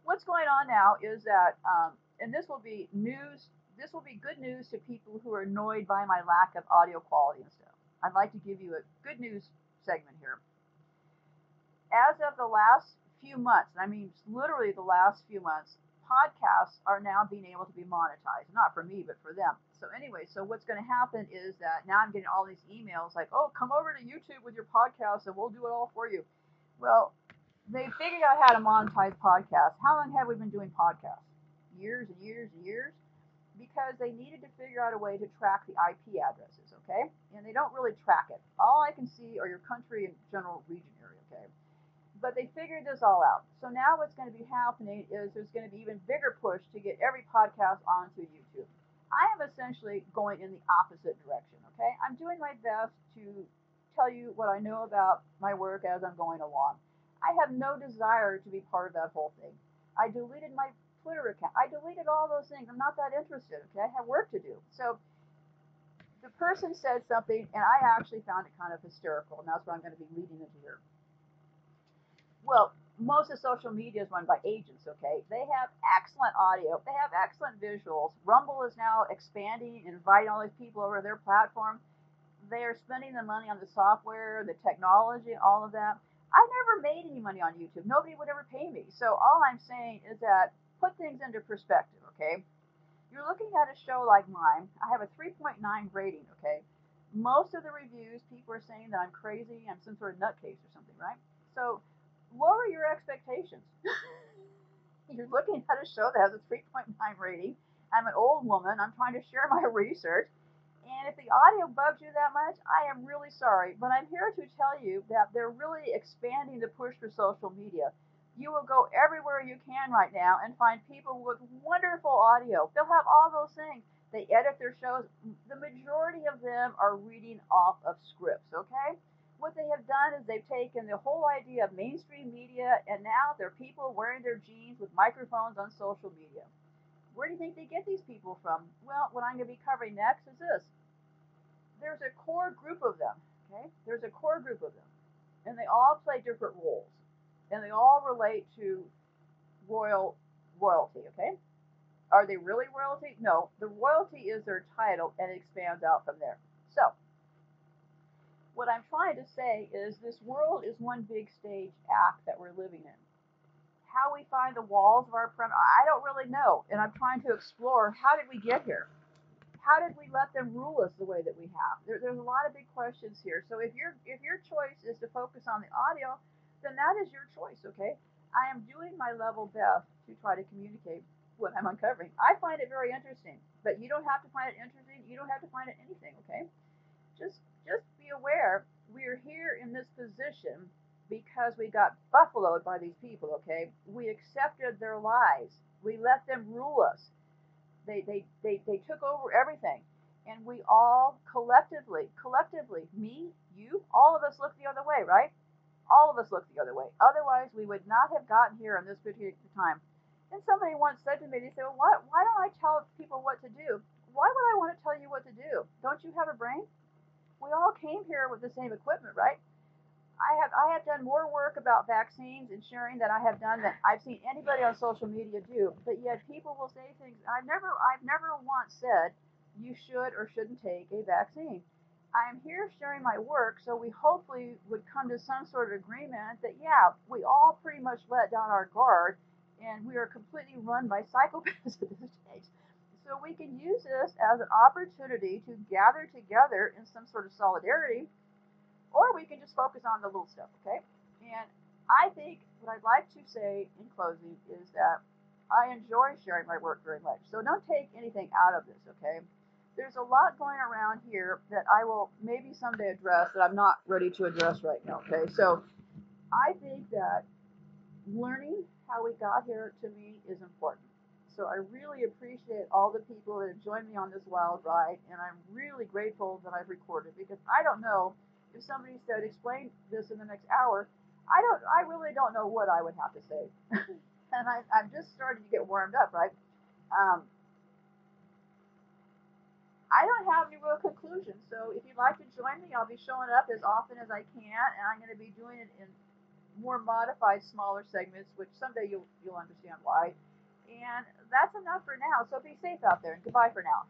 What's going on now is that, um, and this will be news, this will be good news to people who are annoyed by my lack of audio quality and stuff. I'd like to give you a good news segment here. As of the last few months, and I mean literally the last few months, podcasts are now being able to be monetized. Not for me, but for them. So anyway, so what's going to happen is that now I'm getting all these emails like, "Oh, come over to YouTube with your podcast, and we'll do it all for you." Well, they figured out how to monetize podcasts. How long have we been doing podcasts? Years and years and years. Because they needed to figure out a way to track the IP addresses, okay? And they don't really track it. All I can see are your country and general region area, okay? But they figured this all out. So now what's going to be happening is there's going to be even bigger push to get every podcast onto YouTube. I am essentially going in the opposite direction, okay? I'm doing my best to tell you what I know about my work as I'm going along. I have no desire to be part of that whole thing. I deleted my Twitter account. I deleted all those things. I'm not that interested. Okay, I have work to do. So the person said something, and I actually found it kind of hysterical, and that's what I'm going to be leading into here. Well, most of social media is run by agents, okay? They have excellent audio, they have excellent visuals. Rumble is now expanding, and inviting all these people over their platform. They are spending the money on the software, the technology, all of that. I never made any money on YouTube. Nobody would ever pay me. So all I'm saying is that put things into perspective, okay? You're looking at a show like mine. I have a 3.9 rating, okay? Most of the reviews, people are saying that I'm crazy, I'm some sort of nutcase or something, right? So lower your expectations. [LAUGHS] You're looking at a show that has a 3.9 rating. I'm an old woman. I'm trying to share my [LAUGHS] research. And if the audio bugs you that much, I am really sorry. But I'm here to tell you that they're really expanding the push for social media. You will go everywhere you can right now and find people with wonderful audio. They'll have all those things. They edit their shows. The majority of them are reading off of scripts, okay? What they have done is they've taken the whole idea of mainstream media and now they're people wearing their jeans with microphones on social media. Where do you think they get these people from? Well, what I'm going to be covering next is this. There's a core group of them, okay? There's a core group of them, and they all play different roles, and they all relate to royal royalty, okay? Are they really royalty? No, the royalty is their title, and it expands out from there. What I'm trying to say is this world is one big stage act that we're living in how we find the walls of our perimeter, I don't really know. And I'm trying to explore how did we get here? How did we let them rule us the way that we have? There, there's a lot of big questions here. So if your if your choice is to focus on the audio, then that is your choice. Okay, I am doing my level best to try to communicate what I'm uncovering. I find it very interesting, but you don't have to find it interesting. You don't have to find it anything. Okay, just just be aware we're here in this position because we got buffaloed by these people, okay? We accepted their lies. We let them rule us. They, they, they, they took over everything. And we all collectively, collectively, me, you, all of us look the other way, right? All of us look the other way. Otherwise, we would not have gotten here in this particular time. And somebody once said to me, they said, well, why, why don't I tell people what to do? Why would I want to tell you what to do? Don't you have a brain? We all came here with the same equipment, right? I have I have done more work about vaccines and sharing that I have done than I've seen anybody on social media do. But yet people will say things I've never I've never once said you should or shouldn't take a vaccine. I am here sharing my work, so we hopefully would come to some sort of agreement that yeah, we all pretty much let down our guard and we are completely run by [LAUGHS] psychopaths at this stage. So we can use this as an opportunity to gather together in some sort of solidarity or we can just focus on the little stuff, okay? And I think what I'd like to say in closing is that I enjoy sharing my work very much. So don't take anything out of this, okay? There's a lot going around here that I will maybe someday address that I'm not ready to address right now, okay? So I think that learning how we got here to me is important. So I really appreciate all the people that have joined me on this wild ride, and I'm really grateful that I've recorded because I don't know if somebody said explain this in the next hour, I don't, I really don't know what I would have to say, [LAUGHS] and I, I'm just starting to get warmed up, right? Um, I don't have any real conclusions, so if you'd like to join me, I'll be showing up as often as I can, and I'm going to be doing it in more modified, smaller segments, which someday you'll you'll understand why. And that's enough for now. So be safe out there, and goodbye for now.